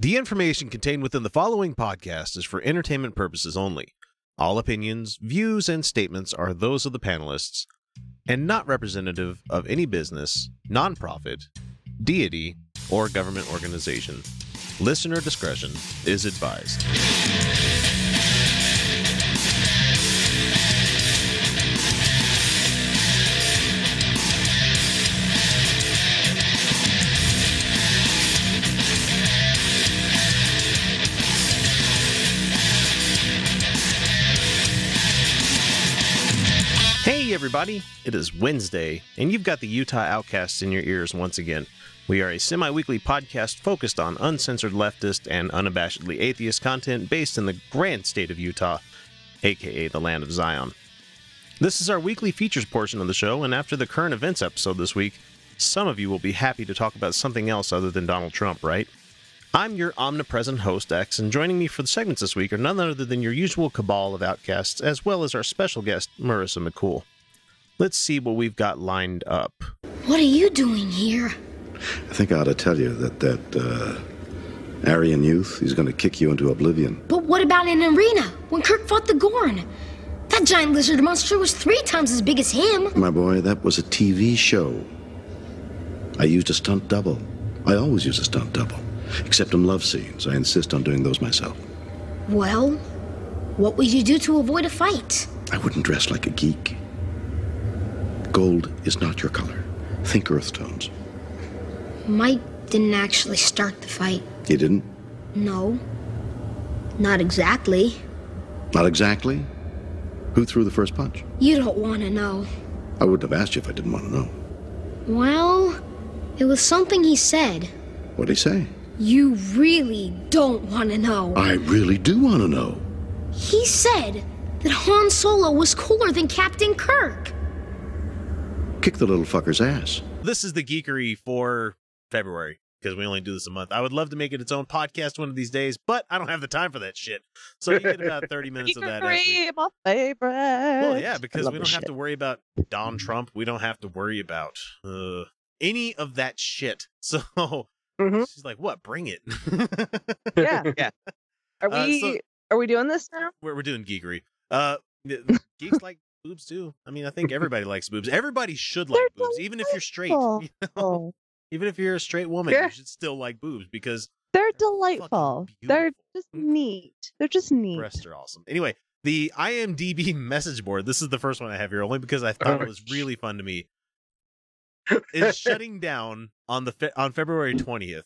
The information contained within the following podcast is for entertainment purposes only. All opinions, views, and statements are those of the panelists and not representative of any business, nonprofit, deity, or government organization. Listener discretion is advised. Everybody! It is Wednesday, and you've got the Utah Outcasts in your ears once again. We are a semi weekly podcast focused on uncensored leftist and unabashedly atheist content based in the grand state of Utah, aka the land of Zion. This is our weekly features portion of the show, and after the current events episode this week, some of you will be happy to talk about something else other than Donald Trump, right? I'm your omnipresent host, X, and joining me for the segments this week are none other than your usual cabal of outcasts, as well as our special guest, Marissa McCool. Let's see what we've got lined up. What are you doing here? I think I ought to tell you that that uh, Aryan youth, he's going to kick you into oblivion. But what about in arena when Kirk fought the Gorn? That giant lizard monster was three times as big as him. My boy, that was a TV show. I used a stunt double. I always use a stunt double. Except in love scenes. I insist on doing those myself. Well, what would you do to avoid a fight? I wouldn't dress like a geek. Gold is not your color. Think earth tones. Mike didn't actually start the fight. He didn't? No. Not exactly. Not exactly. Who threw the first punch? You don't want to know. I wouldn't have asked you if I didn't want to know. Well, it was something he said. What'd he say? You really don't want to know. I really do want to know. He said that Han Solo was cooler than Captain Kirk. Kick the little fucker's ass. This is the geekery for February because we only do this a month. I would love to make it its own podcast one of these days, but I don't have the time for that shit. So you get about 30 minutes of that. as we- Geekery, my favorite. Well, yeah, because we don't have shit. to worry about Donald Trump. We don't have to worry about uh, any of that shit. So Mhm. she's like, "What? Bring it." Yeah, yeah. Are Uh, we so- are we doing this now? we're, we're doing geekery. Uh, geeks like boobs too. I mean, I think everybody likes boobs. Everybody should like They're boobs, even if you're straight. you know? Even if you're a straight woman, you should still like boobs because they're delightful. They're just mm. neat. They're just neat. breasts are awesome. Anyway, the IMDb message board. This is the first one I have here, only because I thought it Oh, was really fun to me. Is shutting down on the fe- on February twentieth,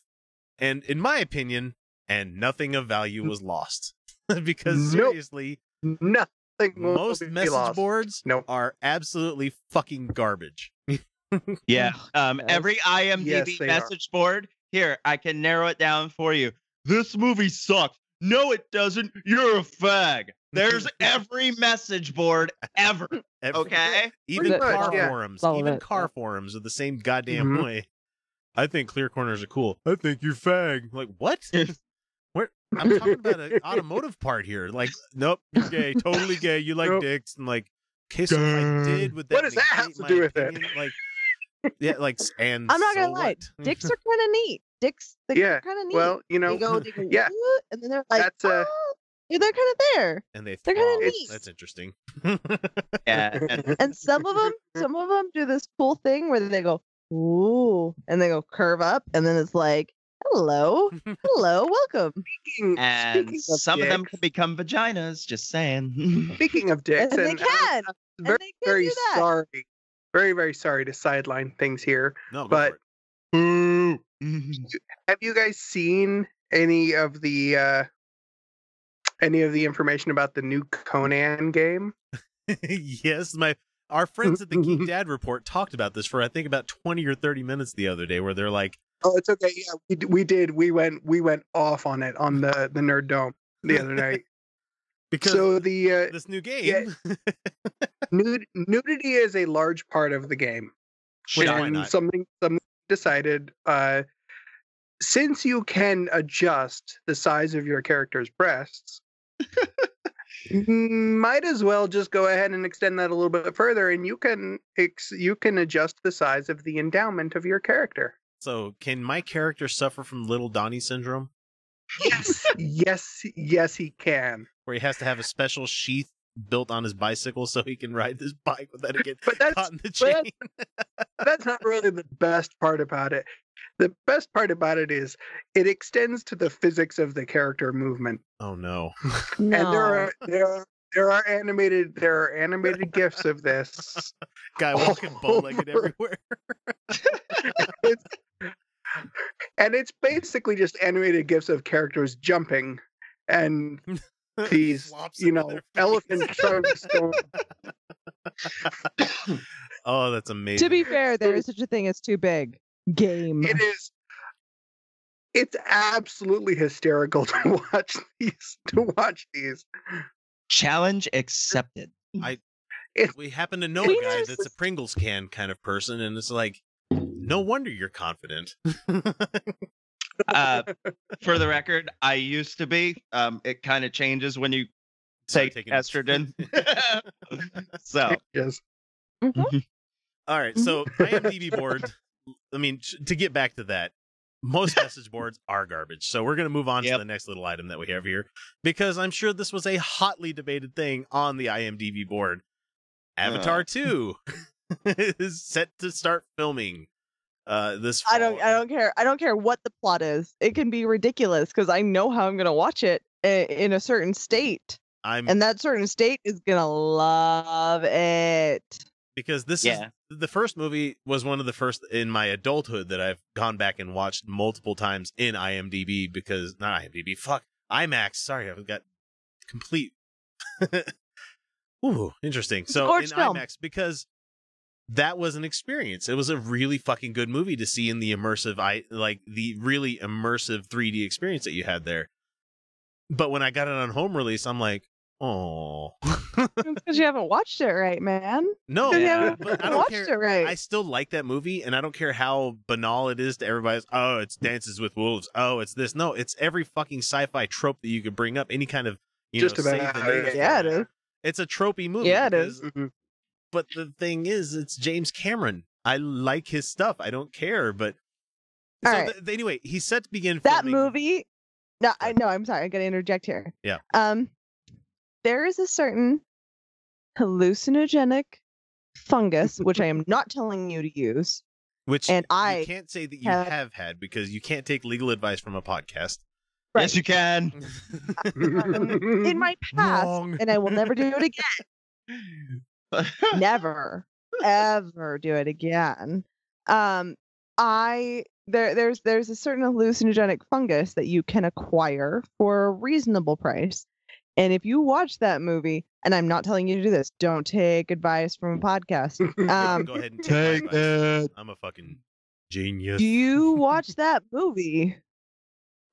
and in my opinion, and nothing of value was lost because Nope. seriously, Nothing. Will most be message lost. boards Nope. are absolutely fucking garbage. Yeah. Um, Yes. every IMDb Yes, they are. message board. Here, I can narrow it down for you. This movie sucks. No, it doesn't. You're a fag. There's every message board ever. Every- Okay. even Pretty car much, yeah. forums, All even it, car yeah. forums are the same goddamn Mhm. way. I think clear corners are cool. I think you're fag. Like what? Where I'm talking about an automotive part here. Like, nope, you're gay, totally gay. You like Nope. dicks, and like, okay, so if I did, would that What does that have to do with it? Like, yeah, like, and I'm not so gonna lie. what? Dicks are kind of neat. Dicks, they're Yeah, kind of neat. Well, you know, they go, they go, yeah, "What?" and then they're like, that's, uh, "Oh," yeah, they're kind of there. and they They're kinda neat. That's interesting. Yeah. And And some of them, some of them do this cool thing where they go, ooh, and they go curve up, and then it's like, hello, hello, welcome. speaking, and speaking of some of them dicks- can become vaginas. Just saying. Speaking of dicks, And they and, uh, can. I'm And very, they can very do that. sorry, very, very sorry to sideline things here. no, go But- for it. Boo. Have you guys seen any of the uh any of the information about the new Conan game? yes, my our friends at the Geek Dad Report talked about this for I think about twenty or thirty minutes the other day, where they're like, Oh, it's okay. Yeah, we, we did. We went we went off on it on the the Nerd Dome. the other night. because so the uh, this new game. nud- nudity is a large part of the game. And something something decided uh since you can adjust the size of your character's breasts might as well just go ahead and extend that a little bit further and you can ex- you can adjust the size of the endowment of your character So, can my character suffer from little Donnie syndrome, yes. Yes yes he can. Where he has to have a special sheath built on his bicycle so he can ride this bike without it get but that's caught in the but chain? that's- that's not really the best part about it. The best part about it is it extends to the physics of the character movement. Oh no! and there are there are there are animated there are animated gifs of this Guy walking bow-legged everywhere. It's- and it's basically just animated gifs of characters jumping and these you know elephant trunks going oh, that's amazing. To be fair, there is such a thing as too big. Game. it is it's absolutely hysterical to watch these to watch these Challenge accepted. I. we happen to know a We guy that's a Pringles can kind of person, and it's like, no wonder you're confident. Uh, for the record, I used to be. Um, it kind of changes when you Start take taking- estrogen. so yes Mhm. All right, so IMDb board. I mean, to get back to that, most message boards are garbage. So we're gonna move on to the next little item that we have here because I'm sure this was a hotly debated thing on the IMDb board. Avatar Uh. Two is set to start filming. Uh, this I don't. I don't care. I don't care what the plot is. It can be ridiculous because I know how I'm gonna watch it in a certain state, I'm and that certain state is gonna love it. because this Yeah. is the first movie was one of the first in my adulthood that I've gone back and watched multiple times in IMDb because not IMDb, fuck IMAX. Sorry, I've got complete. Ooh, interesting. So in film. IMAX because that was an experience. It was a really fucking good movie to see in the immersive, I like the really immersive 3D experience that you had there. But when I got it on home release, I'm like, oh. because you haven't watched it right, man. No, you Yeah. haven't but I don't watched care. it right. I still like that movie, and I don't care how banal it is to everybody. Oh, it's Dances with Wolves. Oh, it's this. No, it's every fucking sci-fi trope that you could bring up. Any kind of you Just know, save about, the yeah. natives Yeah, it film. is. It's a tropey movie. Yeah, it is. Because-. But the thing is, it's James Cameron. I like his stuff. I don't care, but All so right. th- anyway, he's set to begin that filming- movie no i know i'm sorry i gotta interject here Yeah. um there is a certain hallucinogenic fungus which i am not telling you to use which and you I can't say that you have- have had because you can't take legal advice from a podcast. yes, you can. in my past Wrong. and i will never do it again never ever do it again um i there there's there's a certain hallucinogenic fungus that you can acquire for a reasonable price and if you watch that movie and i'm not telling you to do this don't take advice from a podcast um Go ahead and take, my advice. I'm a fucking genius. you watch that movie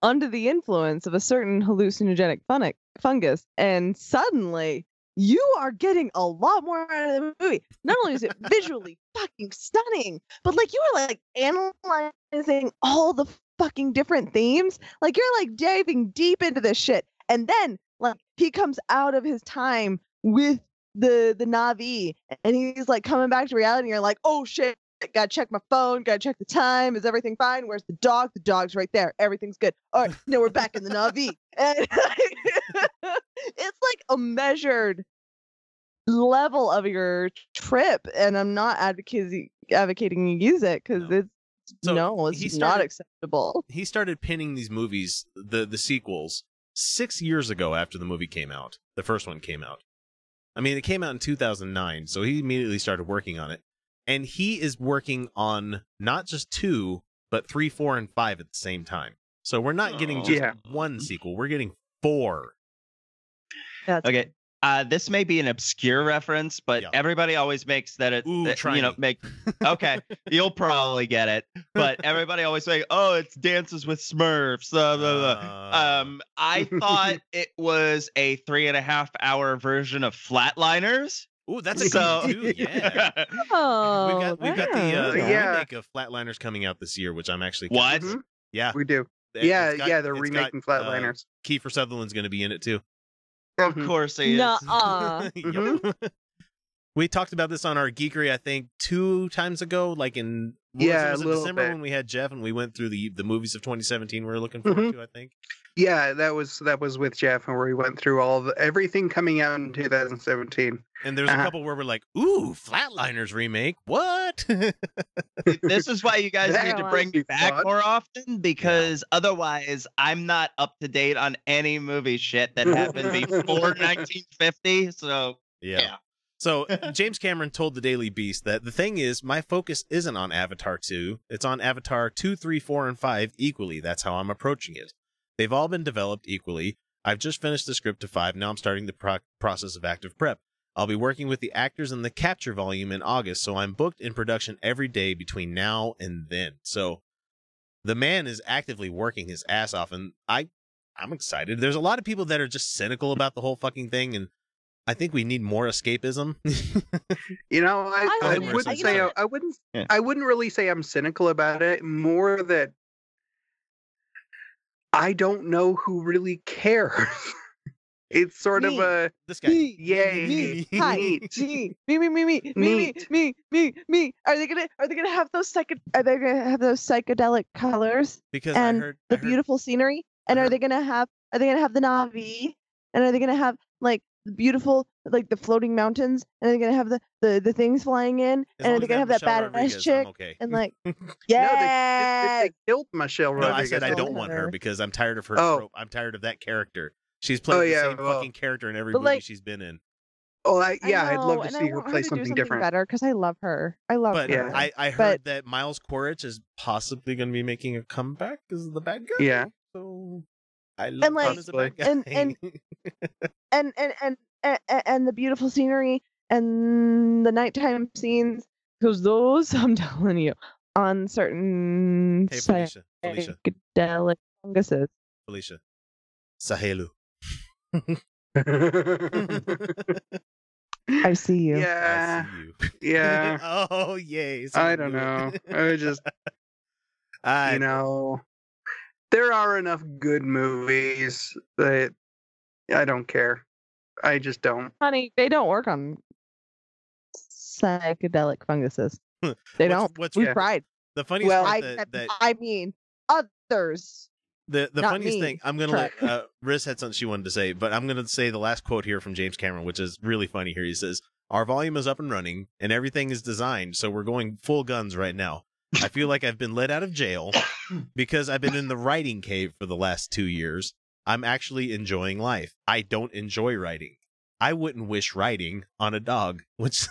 under the influence of a certain hallucinogenic fun- fungus and suddenly you are getting a lot more out of the movie not only is it visually fucking stunning but like you are like analyzing all the fucking different themes like you're like diving deep into this shit and then like he comes out of his time with the the na'vi and he's like coming back to reality and you're like oh shit gotta check my phone, gotta check the time. Is everything fine? Where's the dog? The dog's right there. Everything's good. All right, now we're back in the Na'vi. And it's like a measured level of your trip. And I'm not advocating advocating you use it because No. it's So no, he it's not acceptable. he started pinning these movies, the the sequels, six years ago after the movie came out. The first one came out. I mean, it came out in 2009, so he immediately started working on it. And he is working on not just two, but three, four, and five at the same time. So we're not getting Oh. just Yeah. one sequel; we're getting four. That's Okay. Uh, this may be an obscure reference, but Yeah. everybody always makes that it, Ooh, that, you know, me. make okay, you'll probably get it. But everybody always say, "Oh, it's Dances with Smurfs." Blah, blah, blah. Uh, Um, I thought it was a three and a half hour version of Flatliners. Ooh, that's a so good too. Yeah. Oh, We've got we've got the, uh, the Yeah. remake of Flatliners coming out this year, which I'm actually What? Mhm. Yeah, We do. it- Yeah, got- yeah, they're remaking got, uh, Flatliners. Kiefer Sutherland's going to be in it too. Of Mhm. course he is. Nuh-uh. Yep. we talked about this on our geekery, I think, two times ago, like in what was it, Yeah, a was it little December bit. when we had Jeff and we went through the the movies of 2017 we were looking forward Mhm. to. I think. Yeah, that was that was with Jeff, and where we went through all the everything coming out in 2017. And there's a Uh-huh. couple where we're like, "Ooh, Flatliners remake? What?" this is why you guys need to bring me back fun. more often because otherwise I'm not up to date on any movie shit that happened before 1950. So yeah. Yeah. So James Cameron told the Daily Beast that the thing is, my focus isn't on Avatar 2. It's on Avatar 2, 3, 4, and 5 equally. That's how I'm approaching it. They've all been developed equally. I've just finished the script to 5. Now I'm starting the pro- process of active prep. I'll be working with the actors in the capture volume in August, so I'm booked in production every day between now and then. So the man is actively working his ass off, and I, I'm excited. There's a lot of people that are just cynical about the whole fucking thing, and I think we need more escapism. You know, I, I I, wouldn't say I, I wouldn't Yeah. I wouldn't really say I'm cynical about it. More that I don't know who really cares. it's sort of a this guy. Me, yay, me, hi, neat. me, me, me, me, me, me, me, me, me, me. Are they gonna? Are they gonna have those psycho? Are they gonna have those psychedelic colors because and I heard the I heard- beautiful scenery? And are they gonna have? Are they gonna have the Na'vi? And are they gonna have like the beautiful, like the floating mountains? And they're gonna have the the, the things flying in? as and they're gonna have that Michelle badass Rodriguez, chick? okay. And like, No, they, yeah, they, they killed Michelle no, I said I don't want her Her. because I'm tired of her. Oh. trope. I'm tired of that character. She's oh, played Oh, the yeah, same well- fucking character in every movie like- she's been in. Oh, I, I yeah, I'd love to and see her play to do something something different. better because I love her. I love But her. Yeah. I, I heard But- that Miles Quaritch is possibly going to be making a comeback as the bad guy. Yeah. So I love like- him as a bad guy. and- and- and and and and, and the beautiful scenery and the nighttime scenes because those i'm telling you on certain hey Felicia, Felicia, psychedelic funguses Felicia, Sahelu. i see you yeah, I see you. yeah. oh yay! I don't know. I just, I you know, there are enough good movies that I don't care. I just don't. honey they don't work on psychedelic funguses they What's- don't what's- we Yeah. tried the funniest Well, part I, that, that I mean others The the Not funniest me. thing I'm gonna Try. let uh, Riz had something she wanted to say, but I'm gonna say the last quote here from James Cameron, which is really funny. Here he says, "Our volume is up and running, and everything is designed, so we're going full guns right now. I feel like I've been let out of jail because I've been in the writing cave for the last two years. I'm actually enjoying life. I don't enjoy writing. I wouldn't wish writing on a dog, which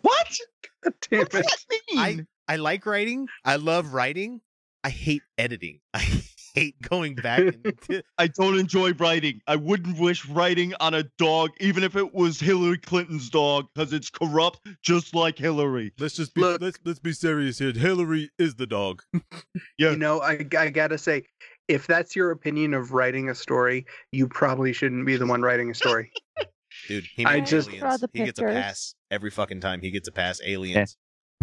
what? God damn What does that mean? I like writing. I love writing. I hate editing. I hate going back and I don't enjoy writing. I wouldn't wish writing on a dog, even if it was Hillary Clinton's dog, because it's corrupt, just like Hillary. Let's just be Look- let's let's be serious here. Hillary is the dog. Yeah. You know, I, I gotta say, if that's your opinion of writing a story, you probably shouldn't be the one writing a story. Dude, he I made just- Draw aliens. the He gets a pass every fucking time. He gets a pass. Aliens.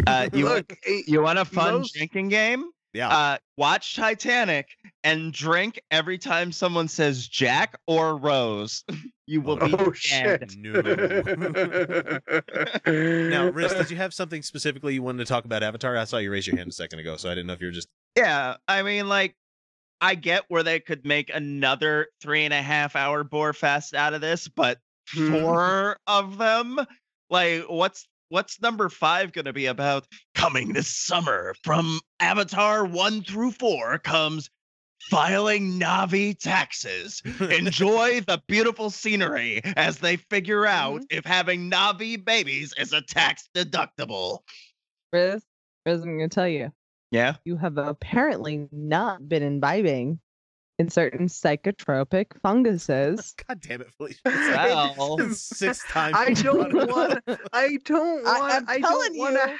Uh, you want, Look, eh, you want a fun those- drinking game? Yeah. Uh, watch Titanic and drink every time someone says Jack or Rose. You will be Oh, dead. shit. no. now, Riz, did you have something specifically you wanted to talk about Avatar? I saw you raise your hand a second ago, so I didn't know if you were just Yeah, I mean, like, I get where they could make another three and a half hour bore fest out of this, but four of them, like, what's what's number five going to be about? Coming this summer from Avatar one through four comes filing Na'vi taxes. Enjoy the beautiful scenery as they figure out mm-hmm. if having Na'vi babies is a tax deductible. Riz, Riz, I'm gonna tell you, Yeah. you have apparently not been imbibing in certain psychotropic funguses. God damn it, Felicia. Well, Six times. I don't want want. I don't want. I'm I, telling don't want to. you,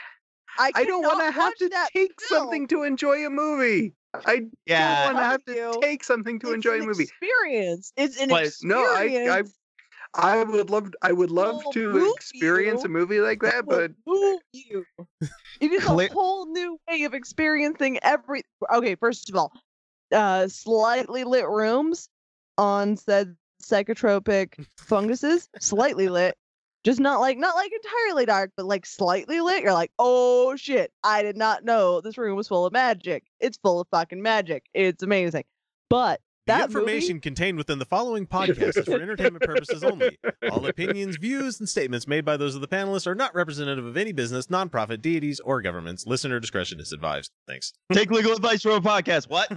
I, I don't want want to have to take something to enjoy a movie. I yeah. don't want to have to you, take something to enjoy a movie. Experience. It's an But- experience. No, I, I, I would love. I would love to experience you. a movie like that, but move you. It is a whole new way of experiencing every. Okay, first of all, uh, slightly lit rooms on said psychotropic funguses, slightly lit, just not like not like entirely dark, but like slightly lit. You're like, oh shit! I did not know this room was full of magic. It's full of fucking magic. It's amazing. But The information movie, contained within the following podcast is for entertainment purposes only. All opinions, views, and statements made by those of the panelists are not representative of any business, nonprofit, deities, or governments. Listener discretion is advised. Thanks. Take legal advice from a podcast. What?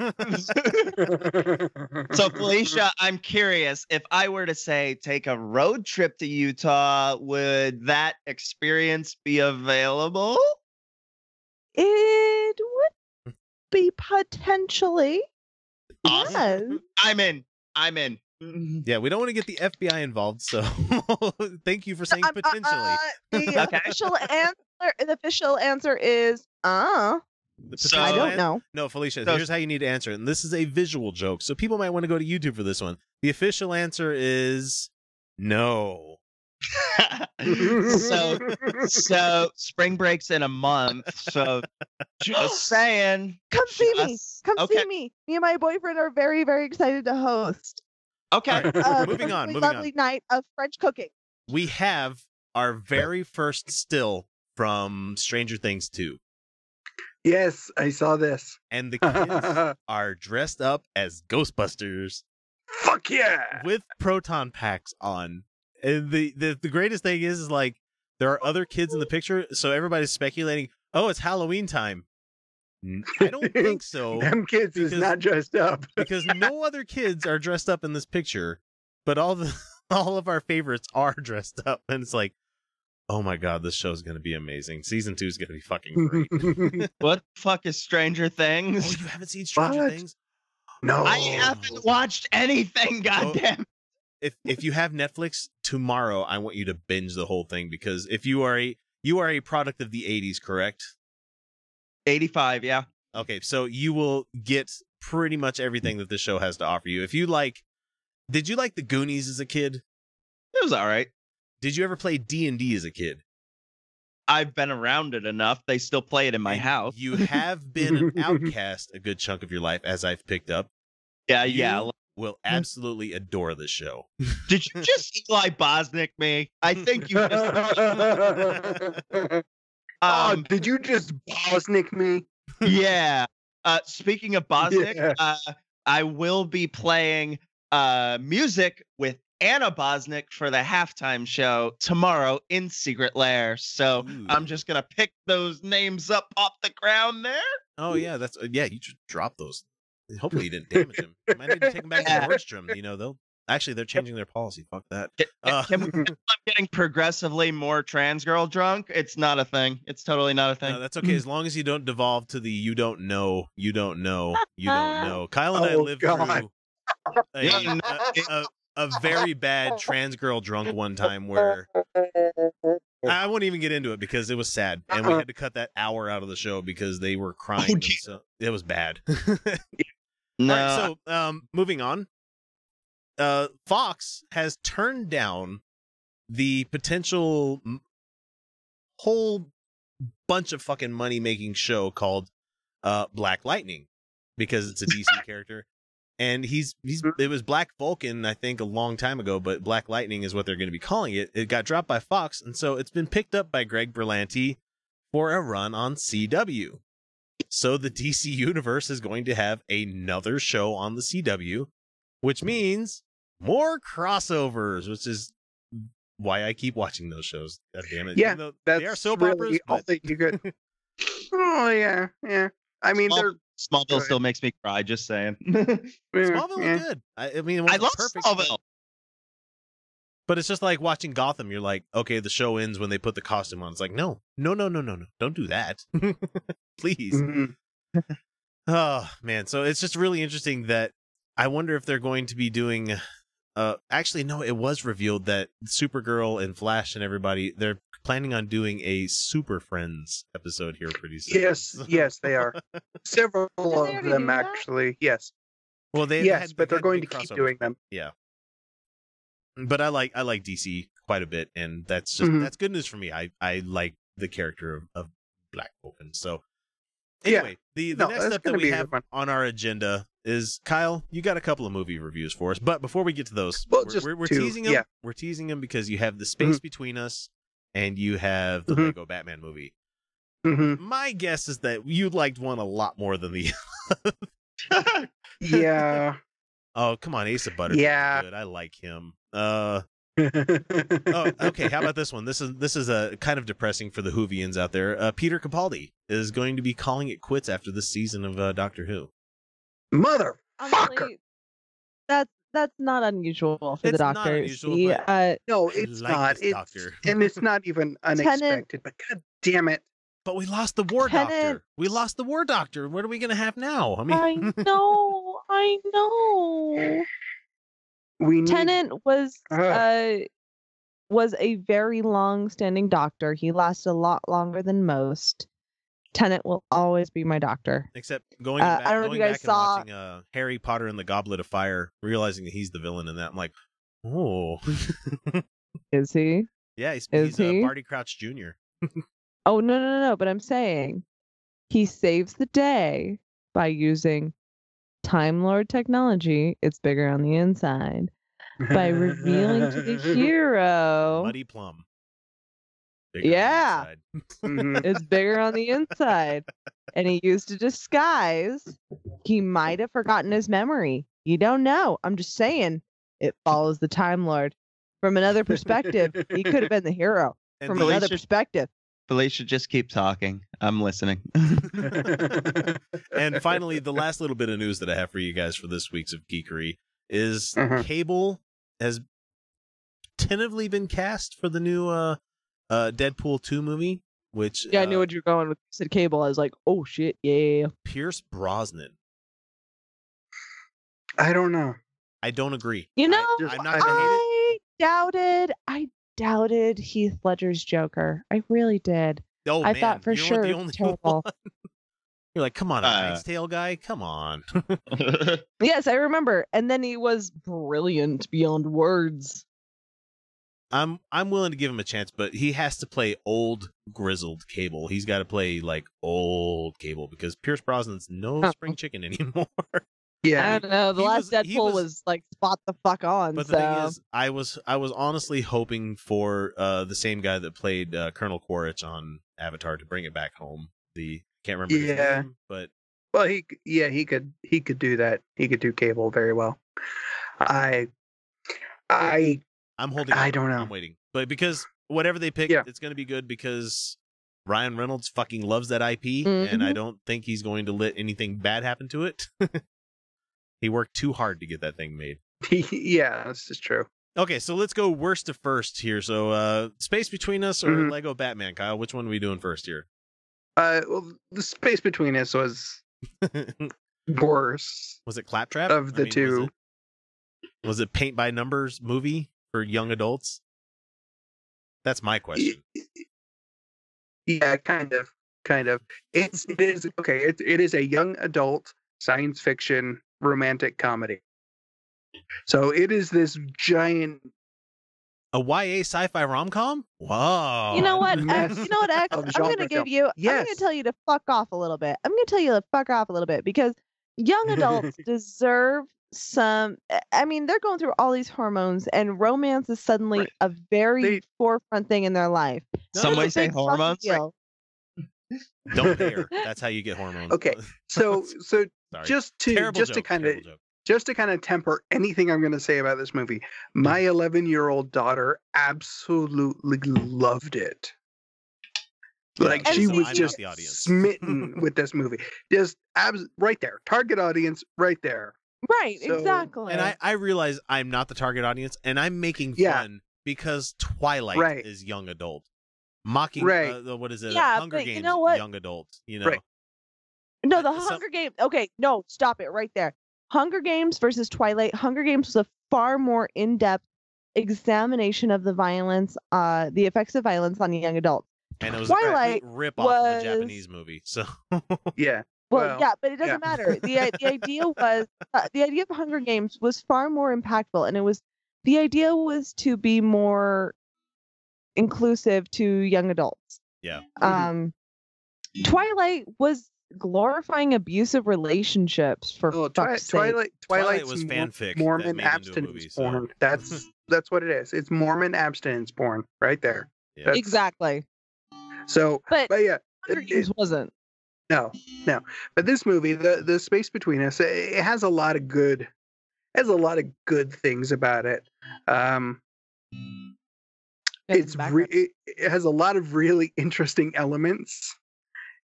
so, Felicia, I'm curious if I were to say take a road trip to Utah, would that experience be available? it would be potentially. Awesome. Yes. I'm in. I'm in. Yeah, we don't want to get the FBI involved, so thank you for saying Um, uh, potentially. uh, the Okay. official answer. The official answer is uh. So- I don't know. No, Felicia, So- here's how you need to answer it. And this is a visual joke, so people might want to go to YouTube for this one. The official answer is no. So, so spring breaks in a month. So, just saying. Come see me. Just- Come okay. see me. Me and my boyfriend are very, very excited to host Okay. a uh, Moving on, perfectly moving on. lovely night of French cooking. We have our very first still from Stranger Things 2. yes, I saw this. And the kids are dressed up as Ghostbusters Fuck yeah! with proton packs on. And the, the the greatest thing is, is like there are other kids in the picture, so everybody's speculating, oh, it's Halloween time. I don't think so. Them kids is not dressed up. because no other kids are dressed up in this picture, but all the all of our favorites are dressed up, and it's like, oh my god, this show's gonna be amazing. Season two is gonna be fucking great. What the fuck is Stranger oh, Things? oh, Things? you haven't seen Stranger What? Things? no, I haven't watched anything. Oh. Goddamn. If if you have Netflix tomorrow, I want you to binge the whole thing because if you are a you are a product of the '80s, correct? 85. Yeah. Okay, so you will get pretty much everything that this show has to offer you. If you like, did you like the Goonies as a kid? It was all right. Did you ever play D and D as a kid? I've been around it enough. They still play it in my And house. You have been an outcast a good chunk of your life, as I've picked up. yeah, You yeah. Will absolutely adore this show. Did you just Eli Bosnick me? I think you just. oh, Um, did you just Bosnick me? yeah. Uh, speaking of Bosnick, Yeah. uh, I will be playing uh, music with Anna Bosnick for the halftime show tomorrow in Secret Lair. So Ooh. I'm just gonna pick those names up off the ground there. Oh yeah, that's uh, yeah. You just drop those. Hopefully you didn't damage him. You might need to take him back to Yeah. Nordstrom. You know they'll actually they're changing their policy. Fuck that. Uh, can we- I'm getting progressively more trans girl drunk. It's not a thing. It's totally not a thing. No, that's okay as long as you don't devolve to the you don't know, you don't know, you don't know. Kyle and I Oh, lived God. through a, a, a, a very bad trans girl drunk one time where I won't even get into it because it was sad and we Uh-uh. had to cut that hour out of the show because they were crying. Oh, so it was bad. No, All right, so um, moving on. Uh, Fox has turned down the potential whole bunch of fucking money making show called uh Black Lightning because it's a DC character. And he's he's it was Black Vulcan I think a long time ago, but Black Lightning is what they're going to be calling it. It got dropped by Fox, and so it's been picked up by Greg Berlanti for a run on CW. So the DC universe is going to have another show on the CW, which means more crossovers, which is why I keep watching those shows. God damn it! Yeah, That's they are soap really operas, all but that you could. oh yeah, yeah. I mean, Small- they're Smallville still makes me cry. Just saying. yeah, Smallville yeah. was good. I, I mean, it I wasn't love perfect, but- Smallville. But it's just like watching Gotham. You're like, okay, the show ends when they put the costume on. It's like, no, no, no, no, no, no, don't do that, please. Mhm. Oh man, so it's just really interesting that I wonder if they're going to be doing. Uh, actually, no. It was revealed that Supergirl and Flash and everybody they're planning on doing a Super Friends episode here pretty soon. Yes, yes, they are. Several they of them actually. Yes, Well, they yes, had- but they're had going to keep doing them. Yeah. But I like I like DC quite a bit, and that's just Mhm. that's good news for me. I I like the character of, of Black Vulcan. So Yeah. anyway, the the No, next step that we have on our agenda is Kyle. You got a couple of movie reviews for us, but before we get to those, Well, we're, we're, we're two, teasing them. yeah. We're teasing them because you have the space between us, and you have the Mhm. Lego Batman movie. hmm My guess is that you liked one a lot more than the. Yeah. Oh come on, Ace of Butter. Yeah. good. I like him. Uh. oh, okay. How about this one? This is this is a kind of depressing for the Whovians out there. Uh, Peter Capaldi is going to be calling it quits after this season of uh, Doctor Who. Motherfucker. Honestly, that's that's not unusual for It's the not doctor. unusual, See, but- uh, No, it's like not. It's, doctor. and it's not even unexpected. But god damn it. But we lost the War Tennant- Doctor. We lost the War Doctor. What are we going to have now? I mean, I know, I know. We need. Tennant was Ugh. uh was a very long-standing doctor. He lasted a lot longer than most. Tennant will always be my doctor. except going Uh, back, I don't know if you guys saw- watching uh, Harry Potter and the Goblet of Fire, realizing that he's the villain in that. I'm like, oh, Is he? yeah, he's, Is he's uh. Barty Crouch Jr. Oh no, no, no, no! But I'm saying he saves the day by using Time Lord technology. It's bigger on the inside by revealing to the hero Muddy Plum. Bigger Yeah. Mhm. it's bigger on the inside, and he used a disguise. He might have forgotten his memory. You don't know. I'm just saying. It follows the Time Lord. From another perspective, he could have been the hero. And From the- another should- perspective, Felicia, just keep talking. I'm listening. and finally, the last little bit of news that I have for you guys for this week's of geekery is Mhm. Cable has tentatively been cast for the new uh, uh, Deadpool 2 movie, which yeah, I knew uh, what you were going with. You said cable. I was like, oh shit, yeah. Pierce Brosnan. I don't know. I don't agree. You know, Just- I'm not I gonna don't- hate it. I doubted. I doubted Heath Ledger's Joker. I really did. Oh, I man, thought for you know sure the only terrible. one- You're like, come on, a Uh, Knight's Tale guy, come on. Yes, I remember. And then he was brilliant beyond words. I'm I'm willing to give him a chance, but he has to play old grizzled Cable. He's got to play like old Cable because Pierce Brosnan's no Oh. spring chicken anymore. I don't know. The he last was- Deadpool was- was, like spot the fuck on. But so the thing is, I was I was honestly hoping for uh, the same guy that played uh, Colonel Quaritch on Avatar to bring it back home. The can't remember his Yeah. name, but Well, he yeah he could he could do that. He could do cable very well. I I I'm holding. I don't know. I'm waiting, but because whatever they pick, Yeah. it's going to be good because Ryan Reynolds fucking loves that IP, and I Mhm. don't think he's going to let anything bad happen to it. he worked too hard to get that thing made. yeah this is true. Okay, so let's go worst to first here. So, uh, space between us or Mhm. Lego Batman, Kyle? Which one are we doing first here? Uh, well, the space between us was worse. was it Claptrap Of I the mean, was two. it- Was it, paint by numbers movie for young adults? That's my question. Yeah, kind of, kind of. It's it is okay. It it is a young adult science fiction romantic comedy. So it is this giant. A YA sci-fi rom-com? Wow. you know what? mess X, you know what, X? of I'm gonna give film. you. I'm gonna tell you to fuck off a little bit. I'm gonna tell you to fuck off a little bit because young adults deserve some. I- I mean, they're going through all these hormones, and romance is suddenly Right. a very They- forefront thing in their life. Some It's say hormones. deal. Don't dare. That's how you get hormones. Okay, So so Sorry. just to Terrible just to kind of just to kind of temper anything I'm going to say about this movie, my 11 year old daughter absolutely loved it. Like And she see, was I'm just the smitten with this movie. Just abs- right there, target audience, right there. Right, So- exactly. And I, I realize I'm not the target audience, and I'm making Yeah. fun because Twilight Right. is young adult, mocking Right. uh, the- what is it? Yeah, Hunger but you Games, know what? young adult. You know, Right. No, the uh, some- Hunger Games. Okay, no, stop it right there. Hunger Games versus Twilight. Hunger Games was a far more in-depth examination of the violence, uh, the effects of violence on young adults. And it was Twilight a rip off of was- the Japanese movie. So Yeah. Well, Well, yeah, but it doesn't yeah. matter. the The idea was uh, the idea of Hunger Games was far more impactful, and it was the idea was to be more inclusive to young adults. Yeah. Mhm. Um, Twilight was glorifying abusive relationships for Oh, Twi- fuck's sake. Twilight, Twilight was Mor- fanfic Mormon made into a abstinence movie, so- porn. That's that's what it is. It's Mormon abstinence porn right there. Yeah. Exactly, So, but but yeah, it- it- wasn't. no, no. But this movie, the the space between us, it, it has a lot of good, has a lot of good things about it. Um, it's some re- it, it has a lot of really interesting elements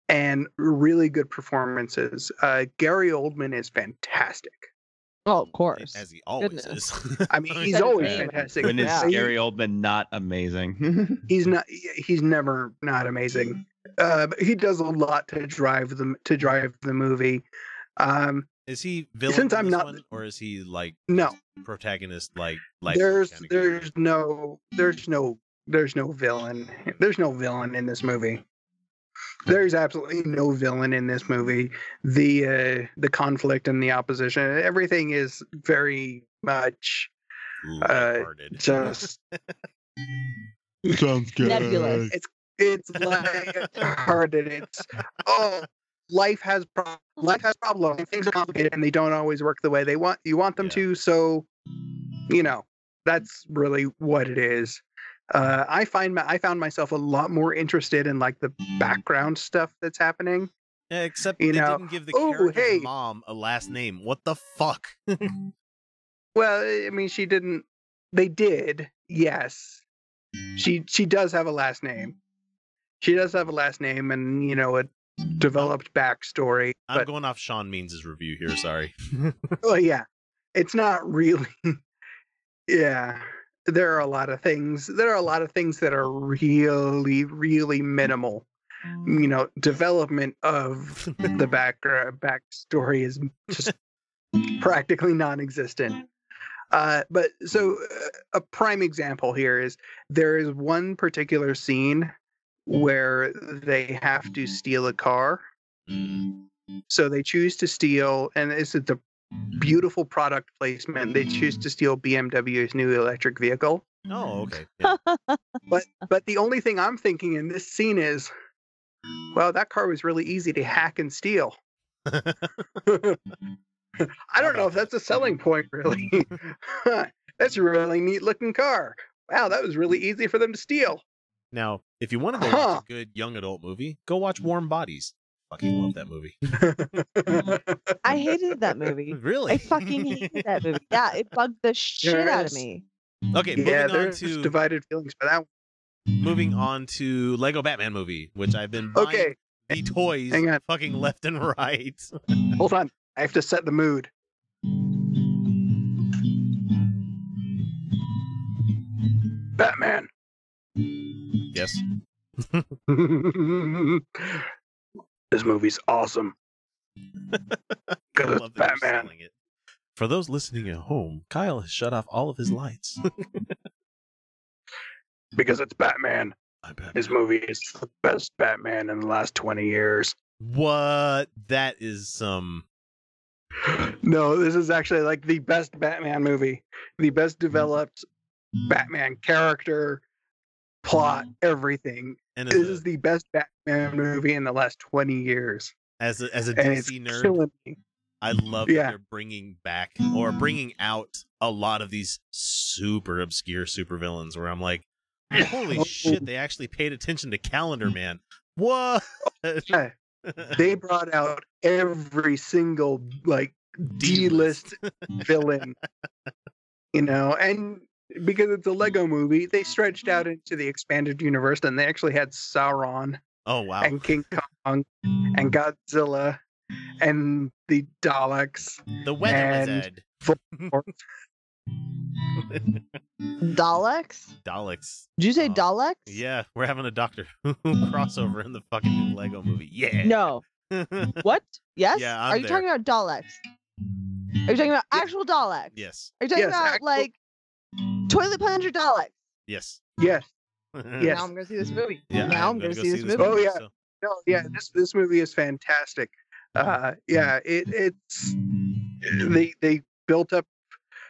and really good performances. Uh, Gary Oldman is fantastic. oh, of course. as he always Goodness. is. I mean, he's always name. fantastic. When is Yeah. He- Gary Oldman not amazing? he's not he's never not amazing uh he does a lot to drive the to drive the movie um is he villain Since I'm not- one, or is he like no protagonist like like there's there's no there's no there's no villain there's no villain in this movie there's absolutely no villain in this movie the uh the conflict and the opposition everything is very much lighthearted? just Sounds Nebulous. it's lighthearted. It's oh, life has pro- life has problems. Things are complicated, and they don't always work the way they want you want them Yeah. to. So, you know, that's really what it is. Uh, I find my, I found myself a lot more interested in like the background stuff that's happening. Yeah, Except you they know, didn't give the "Oh, character's hey." mom a last name. What the fuck? Well, I mean, she didn't. They did, yes. She she does have a last name. She does have a last name, and you know a developed backstory. I'm But going off Sean Means' review here. Sorry. well, yeah, it's not really. yeah, there are a lot of things. There are a lot of things that are really, really minimal. You know, development of the back backstory is just practically non-existent. Uh, but so uh, a prime example here is there is one particular scene where they have to steal a car. Mm. So they choose to steal, and is the beautiful product placement. They choose to steal BMW's new electric vehicle. Oh, okay. Yeah. But but the only thing I'm thinking in this scene is, well, that car was really easy to hack and steal. I don't know if that's a selling point, really. that's a really neat looking car. Wow, that was really easy for them to steal. Now, if you want to go Huh. watch a good young adult movie, go watch Warm Bodies. Fucking love that movie. I hated that movie. really? I fucking hated that movie. Yeah, it bugged the shit out of me. Okay, moving yeah, on there's to divided feelings for that one. moving on to Lego Batman movie, which I've been buying Okay, the toys hang on. fucking left and right. hold on. I have to set the mood. Batman. yes. This movie's awesome. Because it's Batman. it. For those listening at home, Kyle has shut off all of his lights. Because it's Batman. I bet. This movie is the best Batman in the last 20 years. What? That is some. No, this is actually like the best Batman movie. The best mm. developed Batman character, plot, mm. everything. And This as is the best Batman movie in the last 20 years. as a, as a DC nerd. I love Yeah. that they're bringing back or bringing out a lot of these super obscure supervillains. Where I'm like, holy Oh. shit, they actually paid attention to Calendar mm. Man. What? Oh, yeah. They brought out every single like D-list villain. You know, and because it's a Lego movie, they stretched out into the expanded universe and they actually had Sauron Oh wow. and King Kong and Godzilla and the Daleks. The weather and wizard. Daleks? Daleks. Did you say Oh, Daleks? Yeah, we're having a Doctor Who crossover in the fucking new Lego movie. Yeah. No. What? Yes? Yeah, Are I'm you there. talking about Daleks? Are you talking about actual Daleks? Yes. Are you talking Yes, about actual- like toilet plunger Daleks? Yes. Yes. Yes. Now I'm gonna see this movie. Yeah. now I'm gonna gonna see this movie. Oh, yeah. so- No, yeah, mm-hmm. this this movie is fantastic. Mm-hmm. Uh, yeah, mm-hmm. it it's they they built up.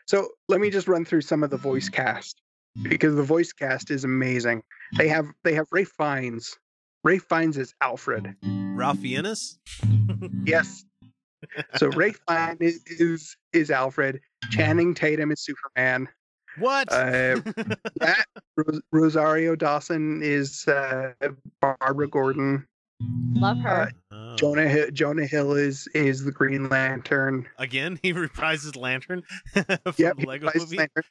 So let me just run through some of the voice cast because the voice cast is amazing. They have they have Ray Fiennes. Ray Fiennes is Alfred. Ralph Fiennes? Yes. So Ray Fiennes is, is is Alfred. Channing Tatum is Superman. What? Uh, that Ros- Rosario Dawson is uh, Barbara Gordon. Love her. Oh. Jonah Hill, Jonah Hill is is the Green Lantern. Again, he reprises Lantern from Yep, the Lego movie. Lantern.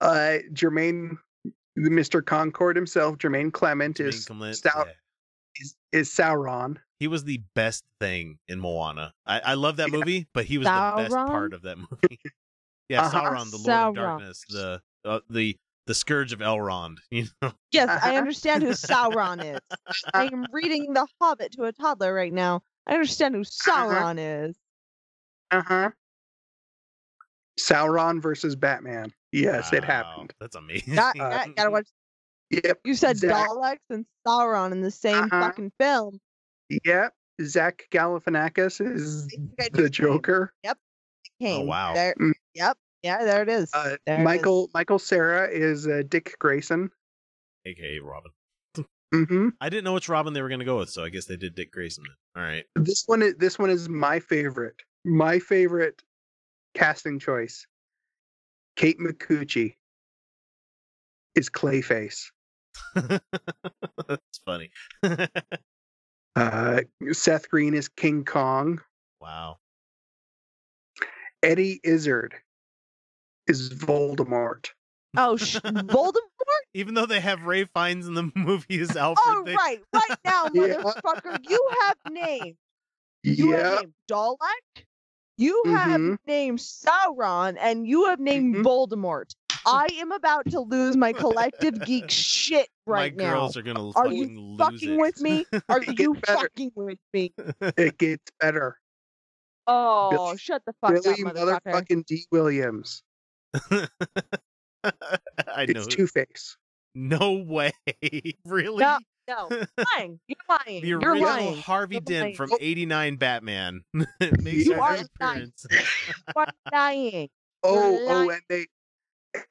Uh, Jermaine, the Mr. Concord himself, Jermaine Clement Jermaine is Clement, Stout yeah. is, is Sauron. He was the best thing in Moana. I, I love that movie, but he was the best part of that movie. Yeah, Uh-huh. Sauron, the Lord Sauron. of Darkness, the uh, the the scourge of Elrond. You know, Yes, I Uh-huh. understand who Sauron is. I am reading The Hobbit to a toddler right now. I understand who Sauron is. Uh huh. Sauron versus Batman. Yes, it happened. That's amazing. Got, got, gotta watch. Yep. You said Zach- Daleks and Sauron in the same Uh-huh. fucking film. Yep. Zach Galifianakis is I the just- Joker. Came. wow. There. Yep. Yeah, there it is. Uh, There it is. Michael Michael Cera is uh, Dick Grayson. AKA Robin. hmm I didn't know which Robin they were going to go with, so I guess they did Dick Grayson. All right. This one is this one is my favorite. My favorite casting choice. Kate Micucci is Clayface. That's funny. Uh, Seth Green is King Kong. wow. Eddie Izzard is Voldemort. oh, sh- Voldemort? Even though they have Ralph Fiennes in the movie as Alfred, Oh, they- right. Right now, Yeah. motherfucker. You have named. You have Yeah, named Dalek. You have Mhm. named Sauron, and you have named Mhm. Voldemort. I am about to lose my collective geek shit right my now. girls are gonna Are fucking you lose fucking it. with me? Are you better. fucking with me? it gets better. Oh, Billy- shut the fuck Billy up, motherfucker. motherfucking D. Williams. I know. It's Two Face. No way. really? No, no, You're lying. You're lying. The You're original lying. Harvey You're Dent lying. from Oh. '89 Batman makes You a are first lying. appearance. You're lying. Oh, You're oh, and they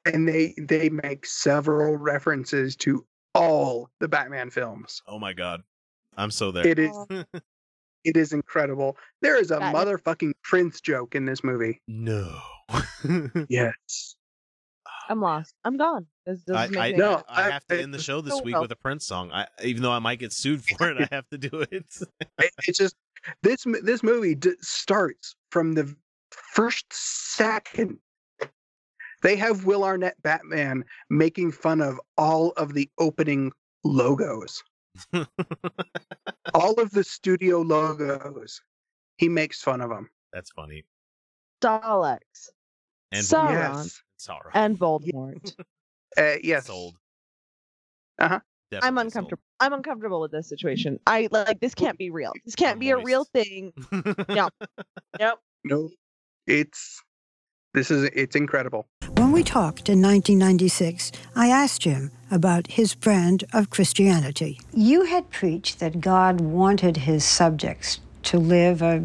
and they they make several references to all the Batman films. oh my god, I'm so there. It is it is incredible. There is a Batman. motherfucking Prince joke in this movie. no. Yes. I'm lost. I'm gone. This doesn't I, I, No. I I- have to end the show this so week well. with a Prince song. I, even though I might get sued for it, I have to do it. It- it's just this this movie d- starts from the first second. They have Will Arnett Batman making fun of all of the opening logos, all of the studio logos. He makes fun of them. That's funny. Daleks And Sauron. Yes. Sauron. and Voldemort. Uh, yes. Sold. Uh-huh. I'm Definitely uncomfortable. I'm uncomfortable with this situation. I like this can't be real. This can't I'm be a real thing. sold. No. Nope. No, it's this is it's incredible. When we talked in 1996, I asked him about his brand of Christianity. You had preached that God wanted his subjects to live a,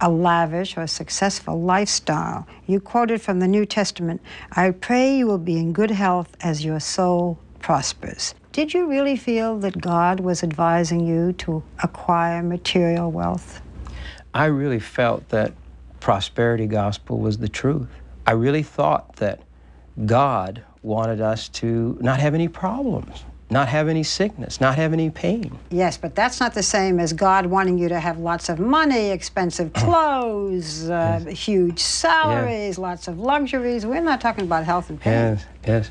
a lavish or successful lifestyle. You quoted from the New Testament I pray you will be in good health as your soul prospers. Did you really feel that God was advising you to acquire material wealth? I really felt that prosperity gospel was the truth. I really thought that God wanted us to not have any problems, not have any sickness, not have any pain. Yes, but that's not the same as God wanting you to have lots of money, expensive clothes, uh, huge salaries, lots of luxuries. We're not talking about health and pain. Yes, yes.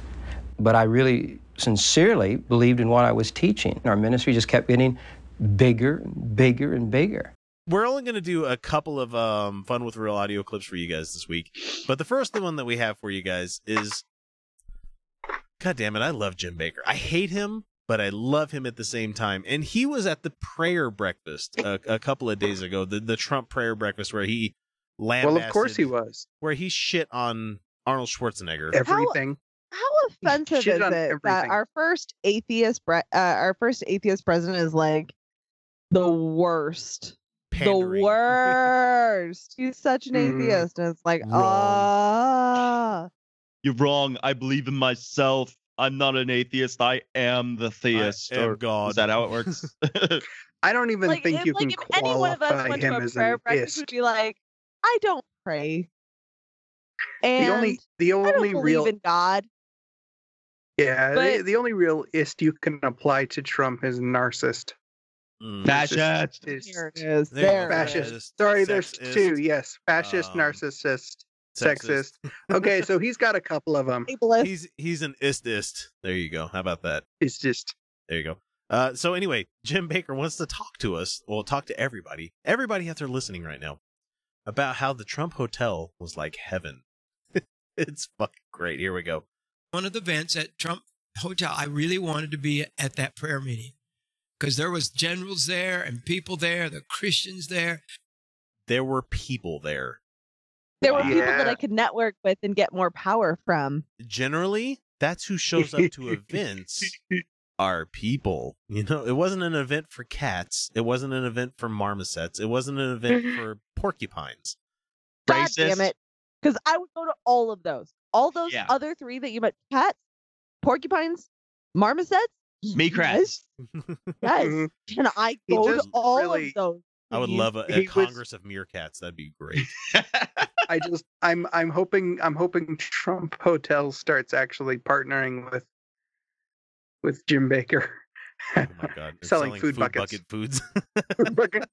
But I really sincerely believed in what I was teaching. Our ministry just kept getting bigger and bigger and bigger. We're only going to do a couple of um, fun with real audio clips for you guys this week. But the first one that we have for you guys is God damn it, I love Jim Bakker. I hate him, but I love him at the same time. And he was at the prayer breakfast a, a couple of days ago, the, the Trump prayer breakfast where he lambasted. Well, of course he was. Where he shit on Arnold Schwarzenegger. Everything. How offensive is on it that our first atheist, uh, our first atheist president is like the worst, Pandering. the worst. He's such an Mm. atheist, and it's like, Wrong. ah, You're wrong. I believe in myself. I'm not an atheist. I am the theist. am or God. Is that how it works? I don't even like think if, you like can if any one of us qualify went to him a as prayer an breakfast, would be like, I don't pray, and The only the I don't only believe real in God. yeah the, the only real ist you can apply to Trump is narcissist. Mm. Fascist. Is- Here it is. There There, fascist. is. Sorry, there's Sexist. two. Yes, fascist, Um, narcissist, sexist. Okay, so he's got a couple of them. he's he's an istist. There you go. How about that? It's just There you go. Uh, so anyway, Jim Bakker wants to talk to us. Well, talk to everybody. Everybody out there listening right now about how the Trump Hotel was like heaven. it's fucking great. Here we go. one of the events at Trump Hotel, I really wanted to be at that prayer meeting because there was generals there and people there, the Christians there. There were people there. There were people that I could network with and get more power from. Generally, that's who shows up to events. Are people. You know, it wasn't an event for cats. It wasn't an event for marmosets. It wasn't an event for porcupines. God Racist. damn it. Because I would go to all of those. All those Yeah. other three that you met cats, porcupines, marmosets. Me crats. Yes. Mhm. Can I He go to all really- of those? I would please? love a, a He was- Congress of meerkats. That'd be great. I just I'm I'm hoping I'm hoping Trump Hotel starts actually partnering with with Jim Bakker. Oh my god. It's Selling food buckets. bucket foods.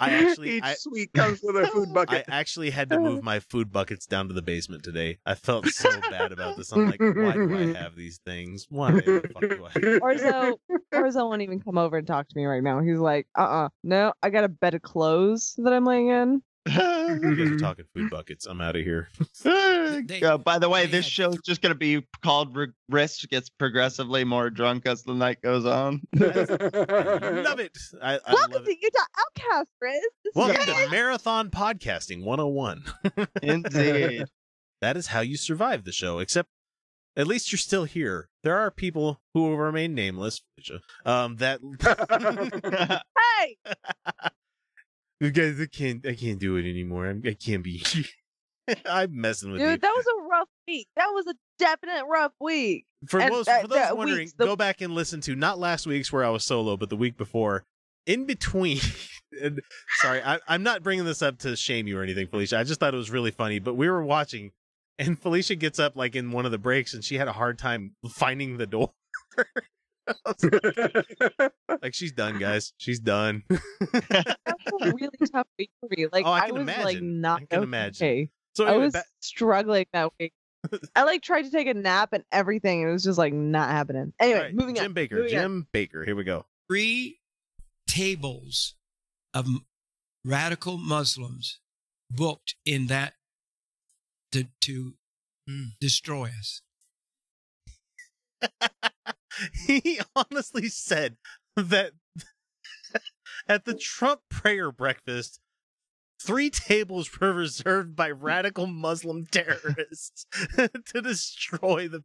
Bucket- I actually each I, suite comes with a food bucket. I actually had to move my food buckets down to the basement today. I felt so bad about this. I'm like, why do I have these things? Why the fuck do I? Orzo, Orzo won't even come over and talk to me right now. He's like, uh uh no, I got a bed of clothes that I'm laying in. You guys are talking food buckets. I'm out of here. They- Uh, by the way, they this had show's just going to be called Re- Risk gets progressively more drunk as the night goes on. I love it. I, I Welcome love to it. Utah Outcast, Riz. Welcome great. to Marathon Podcasting 101. Indeed. that is how you survive the show, except at least you're still here. There are people who will remain nameless. Um, that Hey, you guys, I can't, I can't do it anymore. I'm, I can't be. I'm messing with you. dude, that was a rough week. That was a definite rough week. For and those, for those wondering, weeks, the- go back and listen to not last week's where I was solo, but the week before. In between, and sorry, I, I'm not bringing this up to shame you or anything, Felicia. I just thought it was really funny. But we were watching, and Felicia gets up like in one of the breaks, and she had a hard time finding the door. I was like, like, she's done, guys. She's done. That was a really tough week for me. Like Oh, I I, can was like not I can imagine. okay. so I was ba- struggling that week. I like tried to take a nap and everything. It was just like not happening. Anyway, all right, moving Jim on. Bakker. moving on. Jim Bakker. Here we go. Three tables of radical Muslims booked in that to, to mm. destroy us. he honestly said that at the Trump prayer breakfast, three tables were reserved by radical Muslim terrorists to destroy the.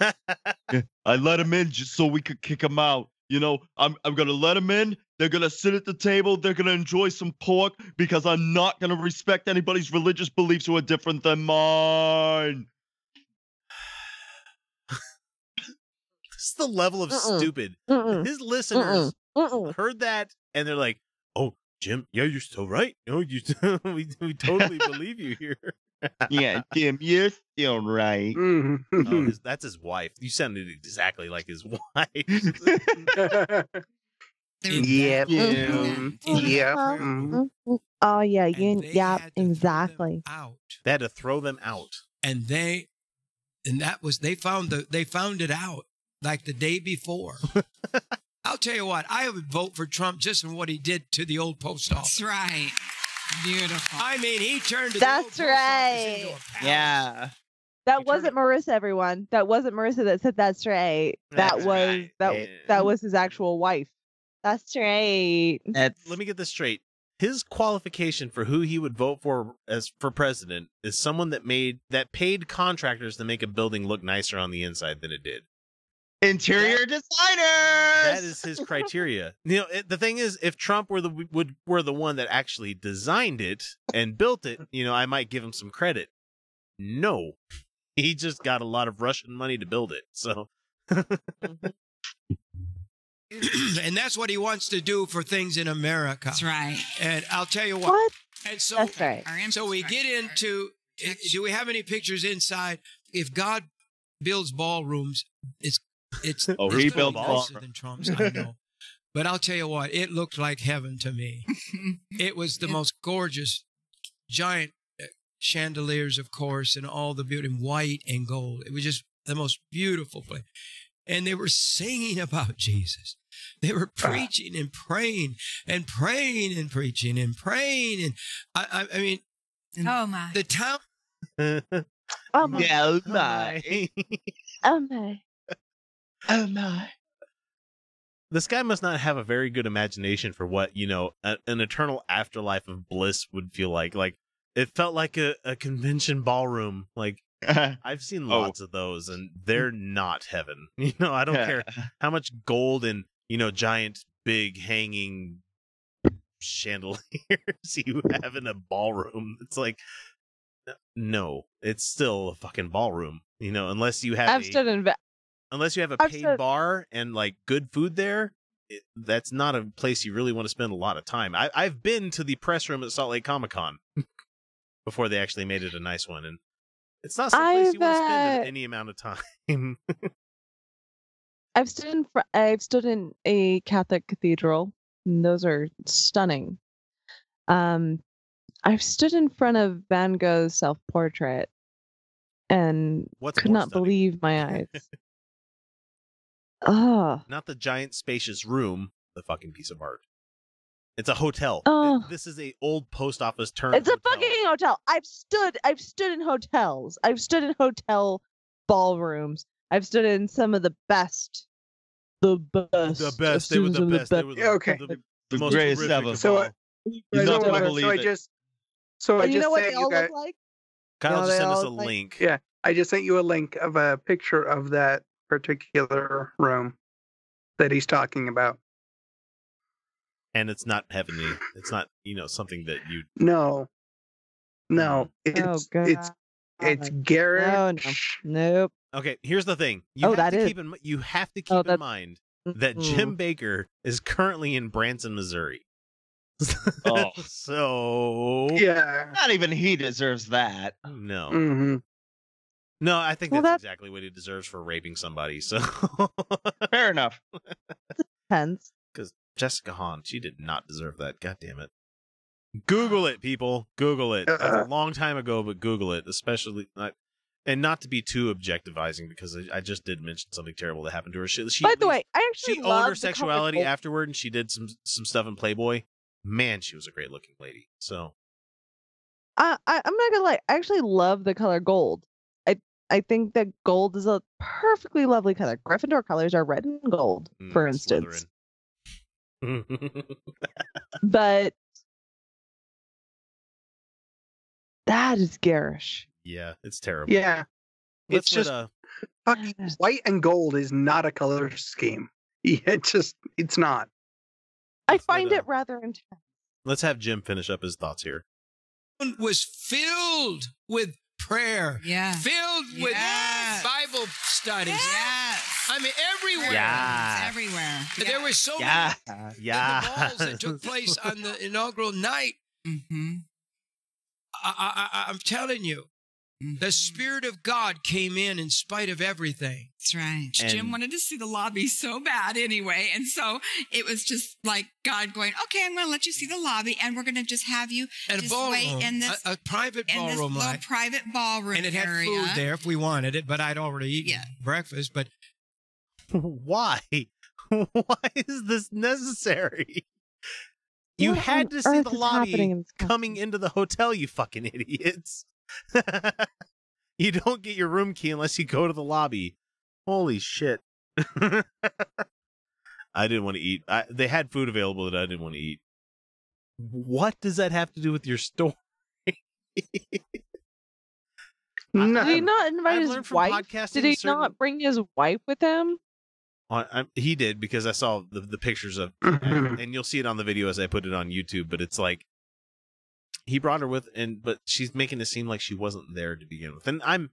I let him in just so we could kick him out. You know, I'm I'm gonna let him in. They're gonna sit at the table. They're gonna enjoy some pork because I'm not gonna respect anybody's religious beliefs who are different than mine. Is the level of Mm-mm. stupid. Mm-mm, His listeners mm-mm. heard that and they're like, "Oh, Jim, yeah, you're still right. No, you, we, we totally believe you here." Yeah, Jim, you're still right. Mhm. Oh, his, that's his wife. You sounded exactly like his wife. In Yep. that- Mhm. Yep. prayer Mhm. Oh yeah, you, they yeah, had to throw them exactly. Out. they had to throw them out. and they and that was they found the they found it out like the day before i'll tell you what i would vote for trump just in what he did to the old post office That's right. Beautiful. i mean he turned to That's the old post office into right. a. Yeah. That You turned wasn't Marissa, everyone. That wasn't Marissa that said that's right. That That's was right. that Yeah. that was his actual wife. That's right. That's Let me get this straight. his qualification for who he would vote for as for president is someone that made that paid contractors to make a building look nicer on the inside than it did. Interior designers. That is his criteria. you know, it, the thing is, if Trump were the would were the one that actually designed it and built it, you know, I might give him some credit. No, he just got a lot of Russian money to build it. So mm-hmm. and that's what he wants to do for things in America. That's right. And I'll tell you what. What? And so, That's right. So we get into. Do we have any pictures inside? If God builds ballrooms, it's it's. Oh, it's he gonna built be nicer than Trump's. I know. But I'll tell you what, it looked like heaven to me. It was the most gorgeous, giant uh, chandeliers, of course, and all the beauty, in white and gold. It was just the most beautiful place. And they were singing about Jesus. They were preaching and praying and praying and preaching and praying. And I, I, I mean, Oh my. the town. Oh my. Yeah, oh my. Oh my. Oh my. this guy must not have a very good imagination for what you know a, an eternal afterlife of bliss would feel like. Like it felt like a, a convention ballroom. Like I've seen Oh. lots of those, and mm. they're not heaven. You know, I don't care how much gold and you know giant, big, hanging chandeliers you have in a ballroom. It's like no, it's still a fucking ballroom. You know, unless you have I've a, stood in. Unless you have a I've paid stood- bar and like good food there. It, that's not a place you really want to spend a lot of time. I, I've been to the press room at Salt Lake Comic Con before they actually made it a nice one, and it's not some place you I've, want to spend uh, any amount of time. I've stood in. Fr- I've stood in a Catholic cathedral. And those are stunning. Um, I've stood in front of Van Gogh's self-portrait, and What's could not stunning? believe my eyes. Oh, not the giant spacious room, the fucking piece of art. It's a hotel. Oh. This is a old post office turned. it's a fucking hotel. I've stood. I've stood in hotels. I've stood in hotel ballrooms. I've stood in some of the best. The best. The best. They were stood the best. They were the, okay. the, The the most greatest ever. So, uh, You're so, not gonna uh, believe so I just so I And you just know what they all guys. look like? Kyle know, just sent us a like- link. Yeah, I just sent you a link of a picture of that particular room that he's talking about. and it's not heavenly. It's not you know something that you. No, no, it's Oh god. it's it's garish. No, no. Nope. Okay, here's the thing. You Oh, have that to is- keep in you have to keep Oh, in mind that Mm. Jim Bakker is currently in Branson, Missouri. Oh. so Yeah. Not even he deserves that. no, hmm no, I think Well, that's that- exactly what he deserves for raping somebody. So, Fair enough. Depends. because Jessica Hahn, she did not deserve that. God damn it. Google it, people. Google it. That's a long time ago, but Google it, especially not, and not to be too objectivizing because I, I just did mention something terrible that happened to her. She, she By the way, I actually she owned her sexuality gold. afterward and she did some some stuff in playboy man she was a great looking lady so I, I I'm not gonna lie. I actually love the color gold. I I think that gold is a perfectly lovely color. Gryffindor colors are red and gold, mm, for instance. But that is garish. yeah it's terrible Yeah, Let's it's just uh, fucking white and gold is not a color scheme. It just it's not. I Let's find uh, it rather intense. let's have jim finish up his thoughts here was filled with prayer, Yeah. filled with Yes. Bible studies. Yes. I mean, everywhere. Yeah. It's everywhere. There were so Yeah. many in the balls that took place on the inaugural night. Mm-hmm. I, I, I, I'm telling you, the mm-hmm. Spirit of God came in in spite of everything. That's right. And- Jim wanted to see the lobby so bad anyway. And so it was just like God going, okay, I'm going to let you see the lobby and we're going to just have you And a just ballroom, wait in this, a, a private in this ballroom, little like, private ballroom and it had area. food there if we wanted it, but I'd already eaten Yeah. breakfast. But why why is this necessary you What had to see the lobby in coming into the hotel you fucking idiots you don't get your room key unless you go to the lobby holy shit i didn't want to eat I, they had food available that i didn't want to eat what does that have to do with your story? Did he not invite his wife? Did he certain- not bring his wife with him? On, I, he did because I saw the, the pictures of, and you'll see it on the video as I put it on YouTube. But it's like he brought her with, and but she's making it seem like she wasn't there to begin with. And I'm,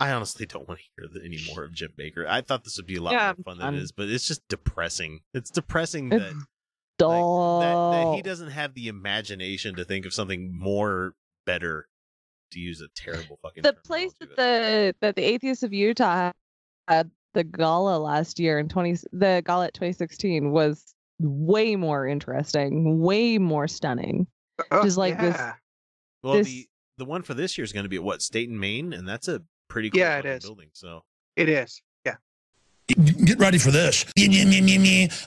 I honestly don't want to hear the, any more of Jim Bakker. I thought this would be a lot Yeah, more fun than I'm- it is, but it's just depressing. It's depressing It's that, like, that that he doesn't have the imagination to think of something more better. To use a terrible fucking the place that the that the atheists of Utah had the gala last year in twenty the gala at 2016 was way more interesting, way more stunning. Oh, Just like this- Well, this- the the one for this year is going to be at what State and Maine, and that's a pretty cool Yeah, it fucking is. building. So It is. Yeah. Get ready for this.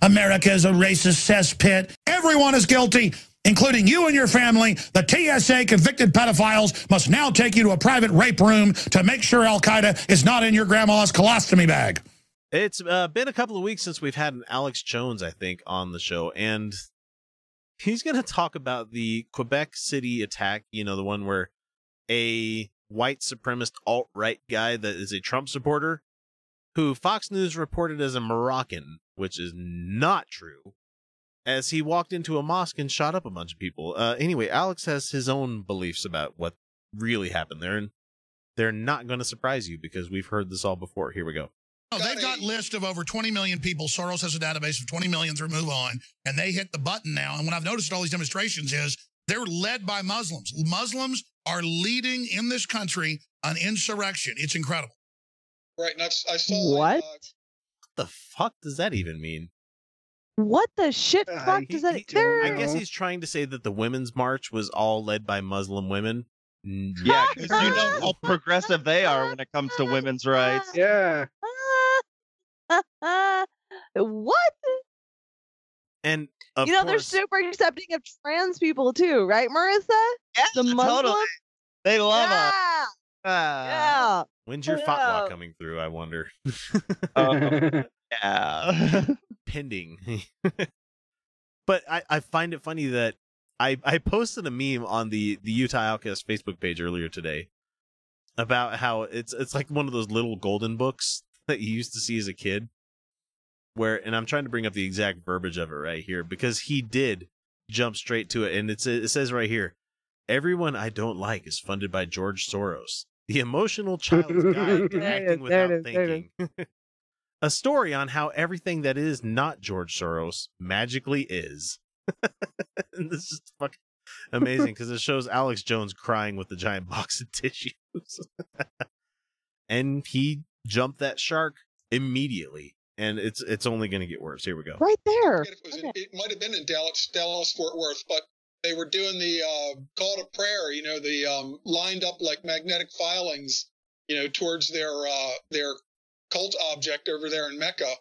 America is a racist cesspit. Everyone is guilty, including you and your family. The TSA convicted pedophiles must now take you to a private rape room to make sure Al Qaeda is not in your grandma's colostomy bag. It's uh, been a couple of weeks since we've had an Alex Jones, I think, on the show, and he's going to talk about the Quebec City attack. You know, the one where a white supremacist alt right guy that is a Trump supporter, who Fox News reported as a Moroccan, which is not true, as he walked into a mosque and shot up a bunch of people. Uh, anyway, Alex has his own beliefs about what really happened there, and they're not going to surprise you because we've heard this all before. Here we go. No, they've got list of over 20 million people. Soros has a database of 20 million through Move On, and they hit the button now. And what I've noticed at all these demonstrations is they're led by Muslims. Muslims are leading in this country an insurrection. It's incredible. Right, and I've, I saw What? Uh, the fuck does that even mean? What the shit Uh, fuck he- does that? he- there- I guess he's trying to say that the women's march was all led by Muslim women. Yeah, because you know how progressive they are when it comes to women's rights. Yeah. what? And of you know they're super accepting of trans people too, right, Marissa? Yeah, The totally. They love yeah. us. Ah, yeah. when's your Yeah. fatwa coming through? I wonder. oh, yeah. Pending. but I, I find it funny that I, I posted a meme on the, the Utah Outcast Facebook page earlier today about how it's it's like one of those little golden books that you used to see as a kid. Where and I'm trying to bring up the exact verbiage of it right here because he did jump straight to it and it's it says right here everyone I don't like is funded by George Soros. The emotional child's guide to acting without it is, thinking. a story on how everything that is not George Soros magically is. and this is fucking amazing because it shows Alex Jones crying with the giant box of tissues. and he jumped that shark immediately. And it's it's only going to get worse. Here we go. Right there. it, was in, it might have been in Dallas, Dallas, Fort Worth, but they were doing the uh, call to prayer. You know, the um, lined up like magnetic filings. You know, towards their uh, their cult object over there in Mecca.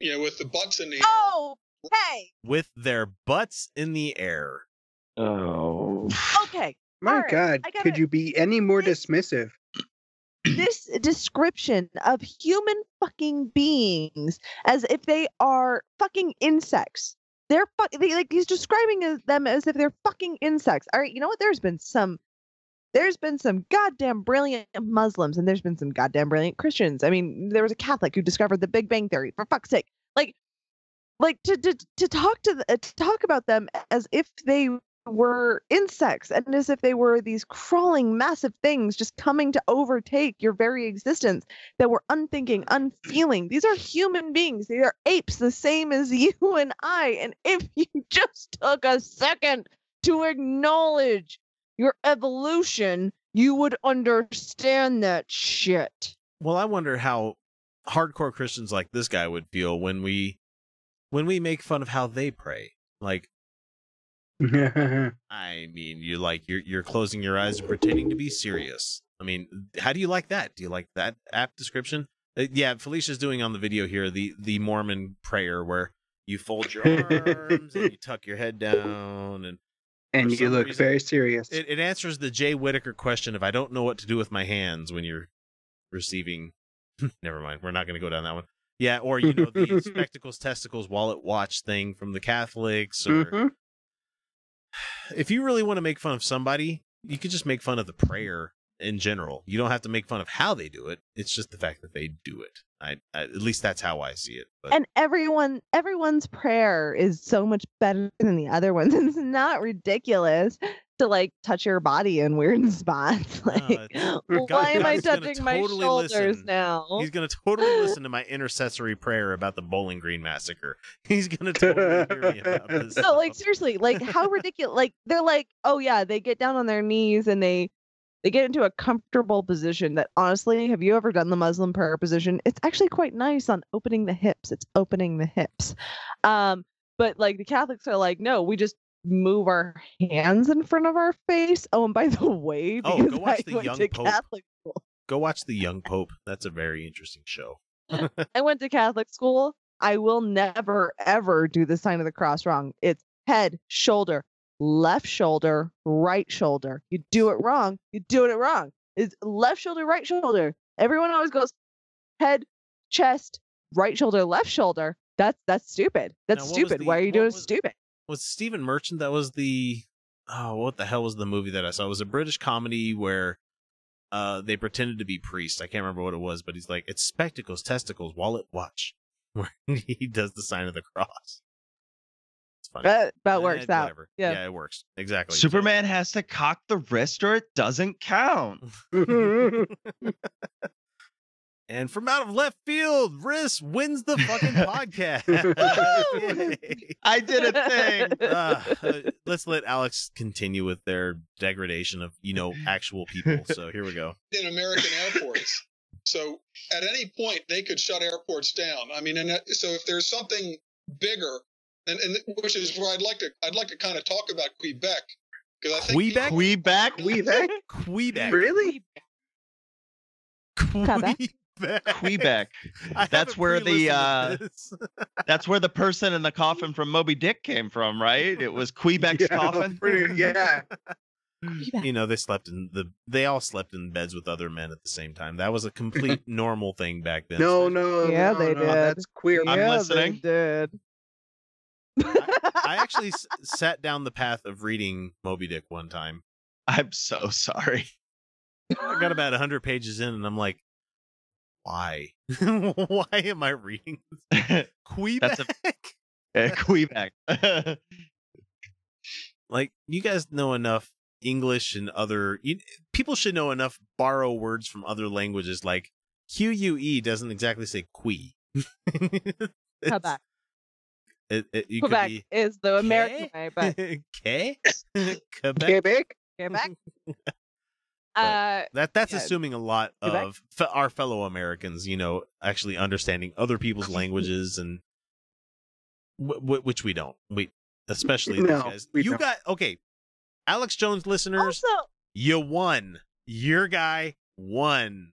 You know, with the butts in the air. Oh, hey. With their butts in the air. Oh. Okay. My All right, God, gotta- could you be any more dismissive? This description of human fucking beings as if they are fucking insects. They're fuck. They, like he's describing them as if they're fucking insects. All right, you know what? There's been some. There's been some goddamn brilliant Muslims, and there's been some goddamn brilliant Christians. I mean, there was a Catholic who discovered the Big Bang Theory. For fuck's sake, like, like to to to talk to the, to talk about them as if they were insects and as if they were these crawling massive things just coming to overtake your very existence that were unthinking unfeeling. These are human beings. They are apes the same as you and i. And if you just took a second to acknowledge your evolution you would understand that shit. Well, I wonder how hardcore Christians like this guy would feel when we when we make fun of how they pray. Like I mean, you like you're you're closing your eyes and pretending to be serious. I mean, how do you like that? Do you like that app description? Uh, yeah, Felicia's doing on the video here the the Mormon prayer where you fold your arms and you tuck your head down and and you look reason- very serious. it, it answers the Jay Whitaker question of I don't know what to do with my hands when you're receiving. Never mind, we're not going to go down that one. Yeah, or you know the spectacles, testicles, wallet, watch thing from the Catholics, or Mhm. If you really want to make fun of somebody, you could just make fun of the prayer in general. You don't have to make fun of how they do it. It's just the fact that they do it. I, I at least that's how I see it. But and everyone everyone's prayer is so much better than the other ones. It's not ridiculous to like touch your body in weird spots. Like, God, why am I touching my totally shoulders listen. now? he's gonna totally listen to my intercessory prayer about the Bowling Green massacre. He's gonna totally hear me about this. no, like seriously, like how ridiculous! Like they're like, oh yeah, they get down on their knees and they they get into a comfortable position. That honestly, have you ever done the Muslim prayer position? It's actually quite nice on opening the hips. It's opening the hips. Um, but like the Catholics are like, no, we just move our hands in front of our face. Oh, and by the way, Oh, go watch I the went Young to Pope. Catholic school. Go watch the Young Pope. That's a very interesting show. I went to Catholic school. I will never ever do the sign of the cross wrong. It's head, shoulder, left shoulder, right shoulder. You do it wrong, you doing it wrong. It's left shoulder, right shoulder. Everyone always goes head, chest, right shoulder, left shoulder. That's that's stupid. That's Now, stupid. the- Why are you doing was- stupid? Was Stephen Merchant that was the oh what the hell was the movie that I saw? It was a British comedy where uh they pretended to be priests. I can't remember what it was, but he's like, It's spectacles, testicles, wallet, watch. Where he does the sign of the cross. It's funny. That that Eh, works out. whatever. Yeah. yeah, it works. Exactly. Superman has to cock the wrist or it doesn't count. And from out of left field, Riss wins the fucking podcast. I did a thing. Uh, uh, let's let Alex continue with their degradation of, you know, actual people. So here we go. in American airports. So at any point they could shut airports down. I mean, and so if there's something bigger, and, and which is where I'd like to I'd like to kind of talk about Quebec because I think Quebec? Quebec? Quebec? Quebec. Really? Quebec? Quebec. That's where the uh pre-listen to this. that's where the person in the coffin from Moby Dick came from, right? It was Queequeg's Yeah, coffin. pretty- yeah. you know, they slept in the they all slept in beds with other men at the same time. That was a complete normal thing back then. No, no, Yeah, no, they no, did. That's queer. I'm listening. They did. I actually s- sat down the path of reading Moby Dick one time. I'm so sorry. I got about 100 pages in and I'm like, why? why am I reading this? Quebec? Uh, Quebec. like, you guys know enough English and other. You, people should know enough borrow words from other languages. Like, QUE doesn't exactly say qui. Quebec. It, it, you could Quebec be is the American way, but K? Quebec? Quebec? Quebec. Uh, That that's Yeah. assuming a lot Quebec? of fe- our fellow Americans, you know, actually understanding other people's languages and w- w- which we don't. We especially these No, guys. we You don't. got okay. Alex Jones listeners, also, you won. Your guy won.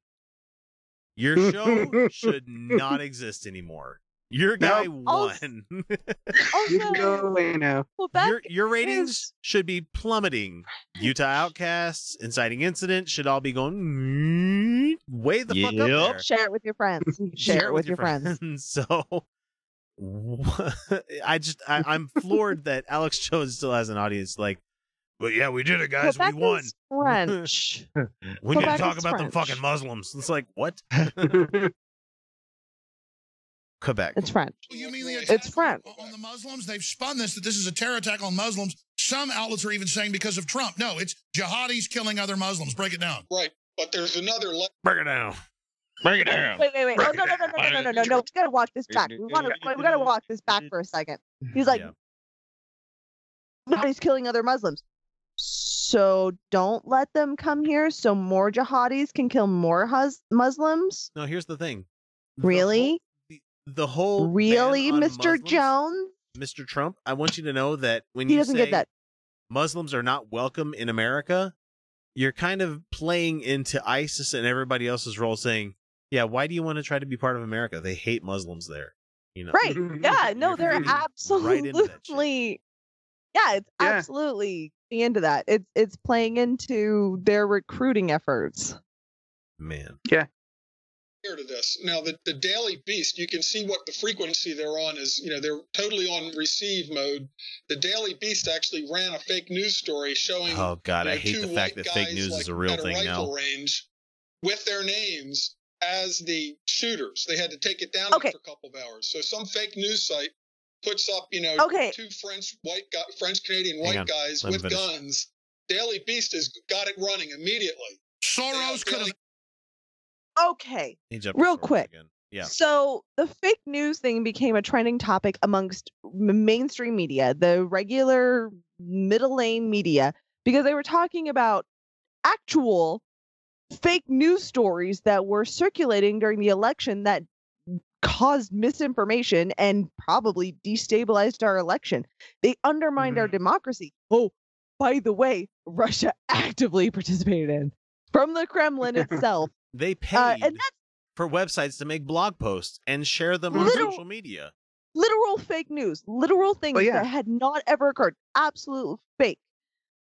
Your show should not exist anymore. Oh, oh, your guy Nope. Won. You can go also away now. Quebec your your ratings is- should be plummeting. Utah Outcasts, inciting incident should all be going way the fuck up there. share it with your friends. Share, it with your friends. so I just I, I'm floored that Alex Jones still has an audience. Like, but yeah, we did it, guys. Quebec we won. French. We need to talk is about them fucking Muslims. It's like what? Quebec. it's French. Oh, you mean the It's attack French. on- on the Muslims? They've spun this that this is a terror attack on Muslims. Some outlets are even saying because of Trump. No, it's jihadis killing other Muslims. Break it down. right. But there's another le- Break it down. Bring it down. Wait, wait, wait. Oh, no, no, no, no, no, no, no, no, no. We gotta walk this back. We want to. We gotta walk this back for a second. He's like, Yeah. nobody's killing other Muslims. So don't let them come here. So more jihadis can kill more hus- Muslims. No, here's the thing. Really? Whole- the, the whole Really, Mr. Muslims- Jones? Mr. Trump, I want you to know that when He you doesn't say get that. Muslims are not welcome in America, you're kind of playing into ISIS and everybody else's role, saying, "Yeah, why do you want to try to be part of America? They hate Muslims there." You know, Right. Yeah. No, they're feeding right into absolutely. Yeah, it's Yeah. absolutely into that. It's it's playing into their recruiting efforts. man. Prior to this. Now, the, the Daily Beast, you can see what the frequency they're on is. You know, they're totally on receive mode. The Daily Beast actually ran a fake news story showing. Oh God, you I hate the fact that fake news like, is a real thing rifle now. Range with their names as the shooters. They had to take it down Okay. after a couple of hours. So some fake news site puts up, you know, Okay. two French white guy, French Canadian white guys Let with guns. Daily Beast has got it running immediately. Soros could have. Okay. Real quick. again. Yeah. So the fake news thing became a trending topic amongst mainstream media, the regular middle lane media, because they were talking about actual fake news stories that were circulating during the election that caused misinformation and probably destabilized our election. They undermined our democracy. Oh, by the way, Russia actively participated in from the Kremlin itself. They paid Uh, and that's for websites to make blog posts and share them on Literal- social media. literal fake news, literal things yeah. that had not ever occurred, absolute fake.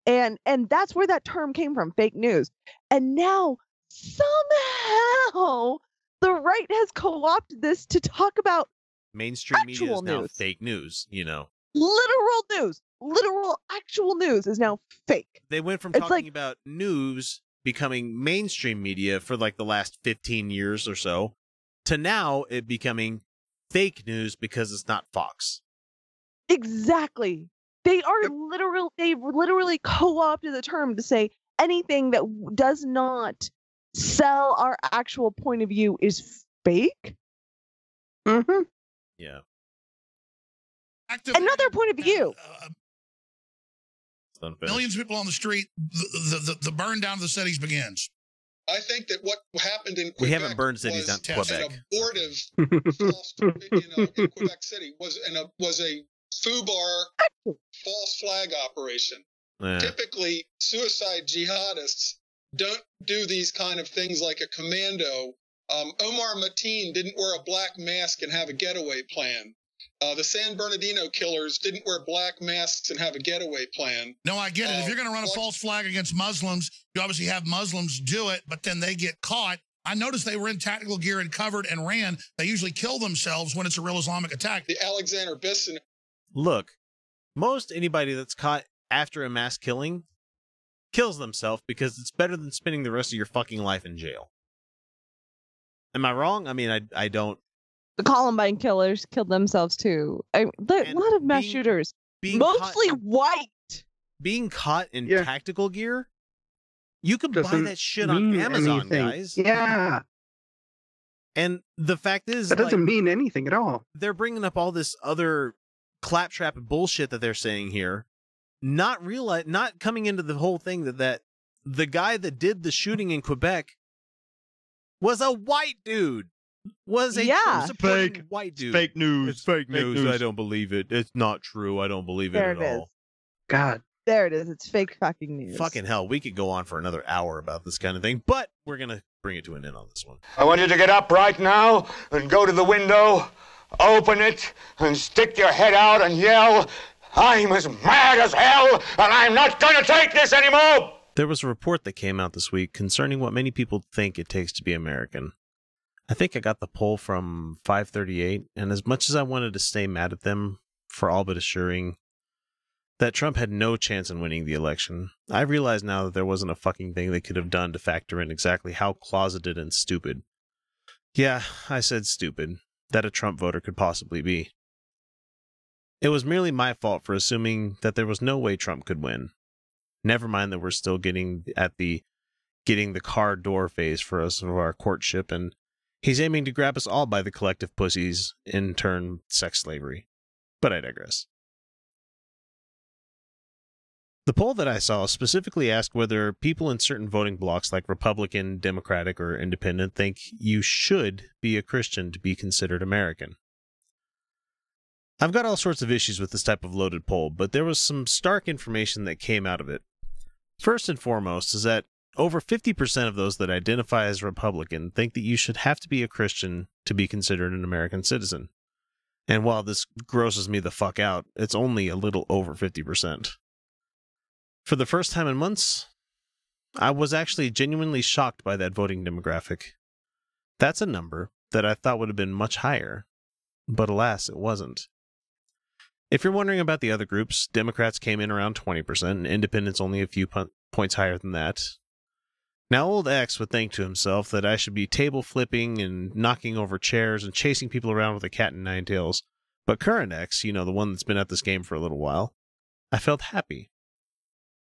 And and that's where that term came from, fake news. And now somehow the right has co-opted this to talk about Mainstream media is Actual now news. fake news. You know, literal news. Literal actual news is now fake. they went from It's talking like- about news becoming mainstream media for like the last 15 years or so to now it becoming fake news because it's not Fox. Exactly. They are literal they literally co-opted the term to say anything that does not sell our actual point of view is fake. Mm-hmm. Yeah. Another point of view. It's unfinished. Millions of people on the street. The, the, the, the burn down of the cities begins. I think that what happened in Quebec We haven't burned cities was on Quebec. an abortive false in, uh, in Quebec City was and a, was a FUBAR false flag operation. Yeah. Typically, suicide jihadists don't do these kind of things like a commando. Um, Omar Mateen didn't wear a black mask and have a getaway plan. Uh, the San Bernardino killers didn't wear black masks and have a getaway plan. No, I get it. if Uh, you're going to run a false flag against Muslims, you obviously have Muslims do it, but then they get caught. I noticed they were in tactical gear and covered and ran. They usually kill themselves when it's a real Islamic attack. The Alexander Bisson Look, most anybody that's caught after a mass killing kills themselves because it's better than spending the rest of your fucking life in jail. Am I wrong? I mean, I I don't. The Columbine killers killed themselves too. I, the, a lot of mass shooters, being mostly caught- white. Being caught in tactical gear, you can buy Doesn't that shit on Amazon, anything. guys. Yeah. And the fact is, That doesn't like, mean anything at all. they're bringing up all this other claptrap bullshit that they're saying here, not realize, not coming into the whole thing that that the guy that did the shooting in Quebec was a white dude. Was a Yeah. Trump-supporting Fake. white dude. fake news. It's fake, Fake news. I don't believe it. It's not true. I don't believe it at it is. all. God. There it is. It's fake fucking news. Fucking hell, we could go on for another hour about this kind of thing, but we're gonna bring it to an end on this one. I want you to get up right now and go to the window, open it, and stick your head out and yell, I'm as mad as hell, and I'm not going to take this anymore! There was a report that came out this week concerning what many people think it takes to be American. I think I got the poll from 538, and as much as I wanted to stay mad at them for all but assuring that Trump had no chance in winning the election, I realize now that there wasn't a fucking thing they could have done to factor in exactly how closeted and stupid. Yeah, I said stupid, that a Trump voter could possibly be. It was merely my fault for assuming that there was no way Trump could win. Never mind that we're still getting at the getting the car door phase for us of our courtship, and he's aiming to grab us all by the collective pussies, in turn, sex slavery. But I digress. The poll that I saw specifically asked whether people in certain voting blocks like Republican, Democratic, or Independent think you should be a Christian to be considered American. I've got all sorts of issues with this type of loaded poll, but there was some stark information that came out of it. First and foremost is that over 50% of those that identify as Republican think that you should have to be a Christian to be considered an American citizen. And while this grosses me the fuck out, it's only a little over 50%. For the first time in months, I was actually genuinely shocked by that voting demographic. That's a number that I thought would have been much higher, but alas, it wasn't. If you're wondering about the other groups, Democrats came in around 20%, and independents only a few points higher than that. Now, old X would think to himself that I should be table flipping and knocking over chairs and chasing people around with a cat and nine tails. But current X, you know, the one that's been at this game for a little while, I felt happy.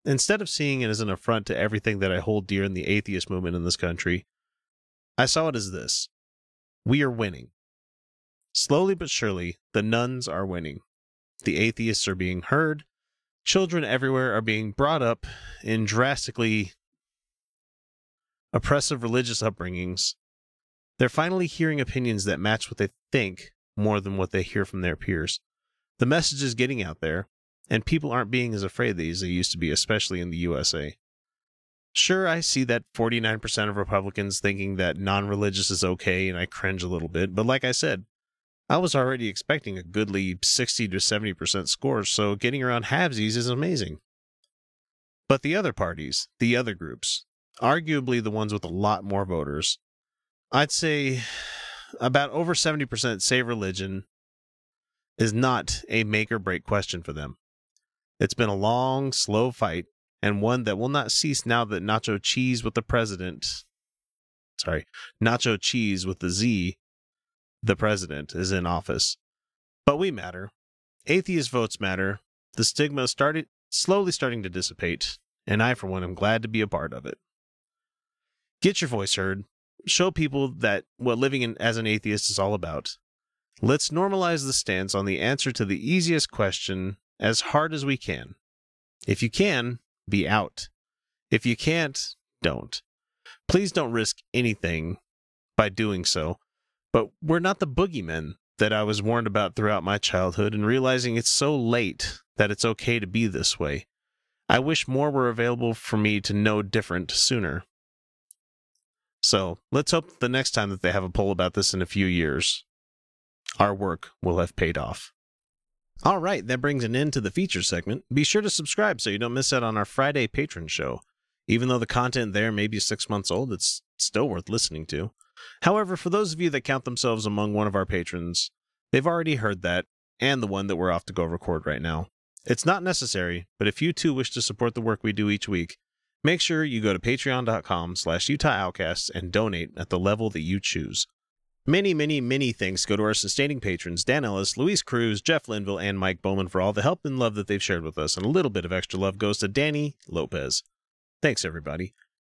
Instead of seeing it as an affront to everything that I hold dear in the atheist movement in this country, I saw it as this we are winning. Slowly but surely, the nones are winning. The atheists are being heard. Children everywhere are being brought up in drastically oppressive religious upbringings. They're finally hearing opinions that match what they think more than what they hear from their peers. The message is getting out there, and people aren't being as afraid of these as they used to be, especially in the USA. Sure, I see that 49% of Republicans thinking that non religious is okay, and I cringe a little bit, but like I said, I was already expecting a goodly 60 to 70% score, so getting around halvesies is amazing. But the other parties, the other groups, arguably the ones with a lot more voters, I'd say about over 70% say religion is not a make or break question for them. It's been a long, slow fight, and one that will not cease now that Nacho Cheese with the president, sorry, Nacho Cheese with the Z, the president, is in office. But we matter. Atheist votes matter. The stigma started slowly starting to dissipate, and I, for one, am glad to be a part of it. Get your voice heard. Show people that what living in, as an atheist is all about. Let's normalize the stance on the answer to the easiest question as hard as we can. If you can, be out. If you can't, don't. Please don't risk anything by doing so. But we're not the boogeymen that I was warned about throughout my childhood, and realizing it's so late that it's okay to be this way. I wish more were available for me to know different sooner. So let's hope the next time that they have a poll about this in a few years, our work will have paid off. All right, that brings an end to the feature segment. Be sure to subscribe so you don't miss out on our Friday patron show. Even though the content there may be six months old, it's still worth listening to. However, for those of you that count themselves among one of our patrons, they've already heard that and the one that we're off to go record right now. It's not necessary, but if you too wish to support the work we do each week, make sure you go to patreon.com slash Utah Outcasts and donate at the level that you choose. Many, many, many thanks go to our sustaining patrons Dan Ellis, Luis Cruz, Jeff Linville, and Mike Bowman for all the help and love that they've shared with us, and a little bit of extra love goes to Danny Lopez. Thanks, everybody.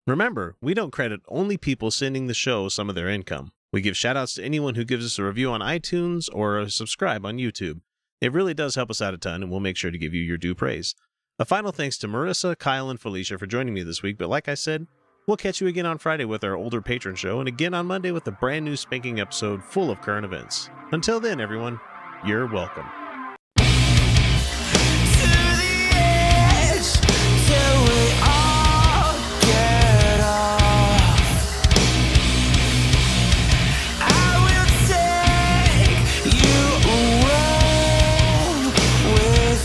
Remember, we don't credit only people sending the show some of their income. We give shoutouts to anyone who gives us a review on iTunes or a subscribe on YouTube. It really does help us out a ton, and we'll make sure to give you your due praise. A final thanks to Marissa, Kyle, and Felicia for joining me this week, but like I said, we'll catch you again on Friday with our older patron show and again on Monday with a brand new spanking episode full of current events. Until then, everyone, you're welcome.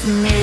me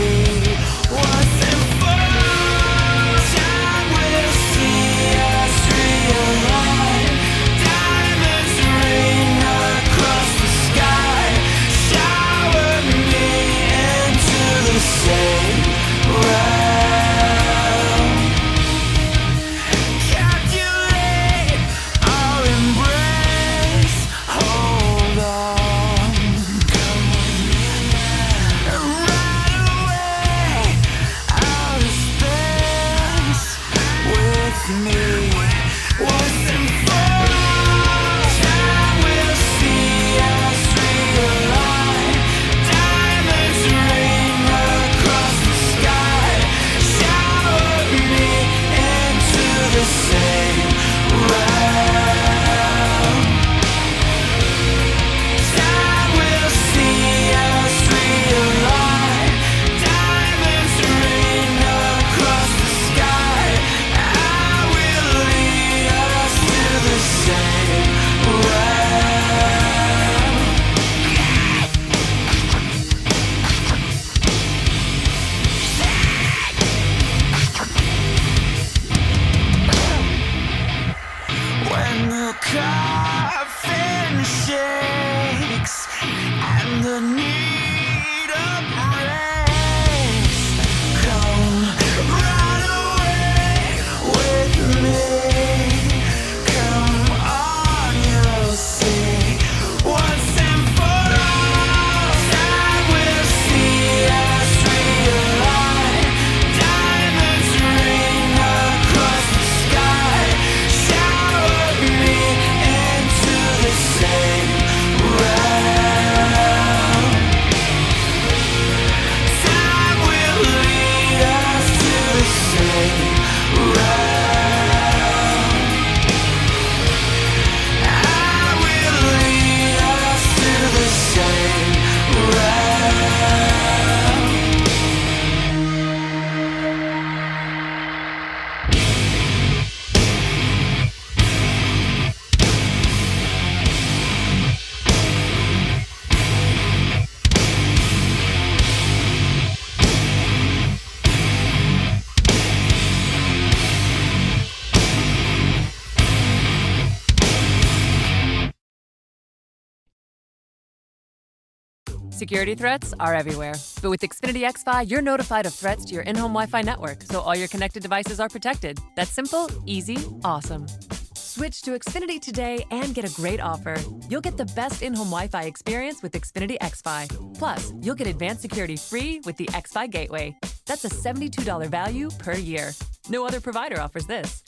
Security threats are everywhere. But with Xfinity XFi, you're notified of threats to your in home Wi Fi network, so all your connected devices are protected. That's simple, easy, awesome. Switch to Xfinity today and get a great offer. You'll get the best in home Wi Fi experience with Xfinity XFi. Plus, you'll get advanced security free with the XFi Gateway. That's a $72 value per year. No other provider offers this.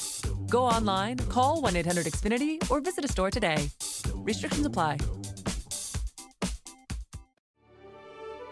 Go online, call 1 800 Xfinity, or visit a store today. Restrictions apply.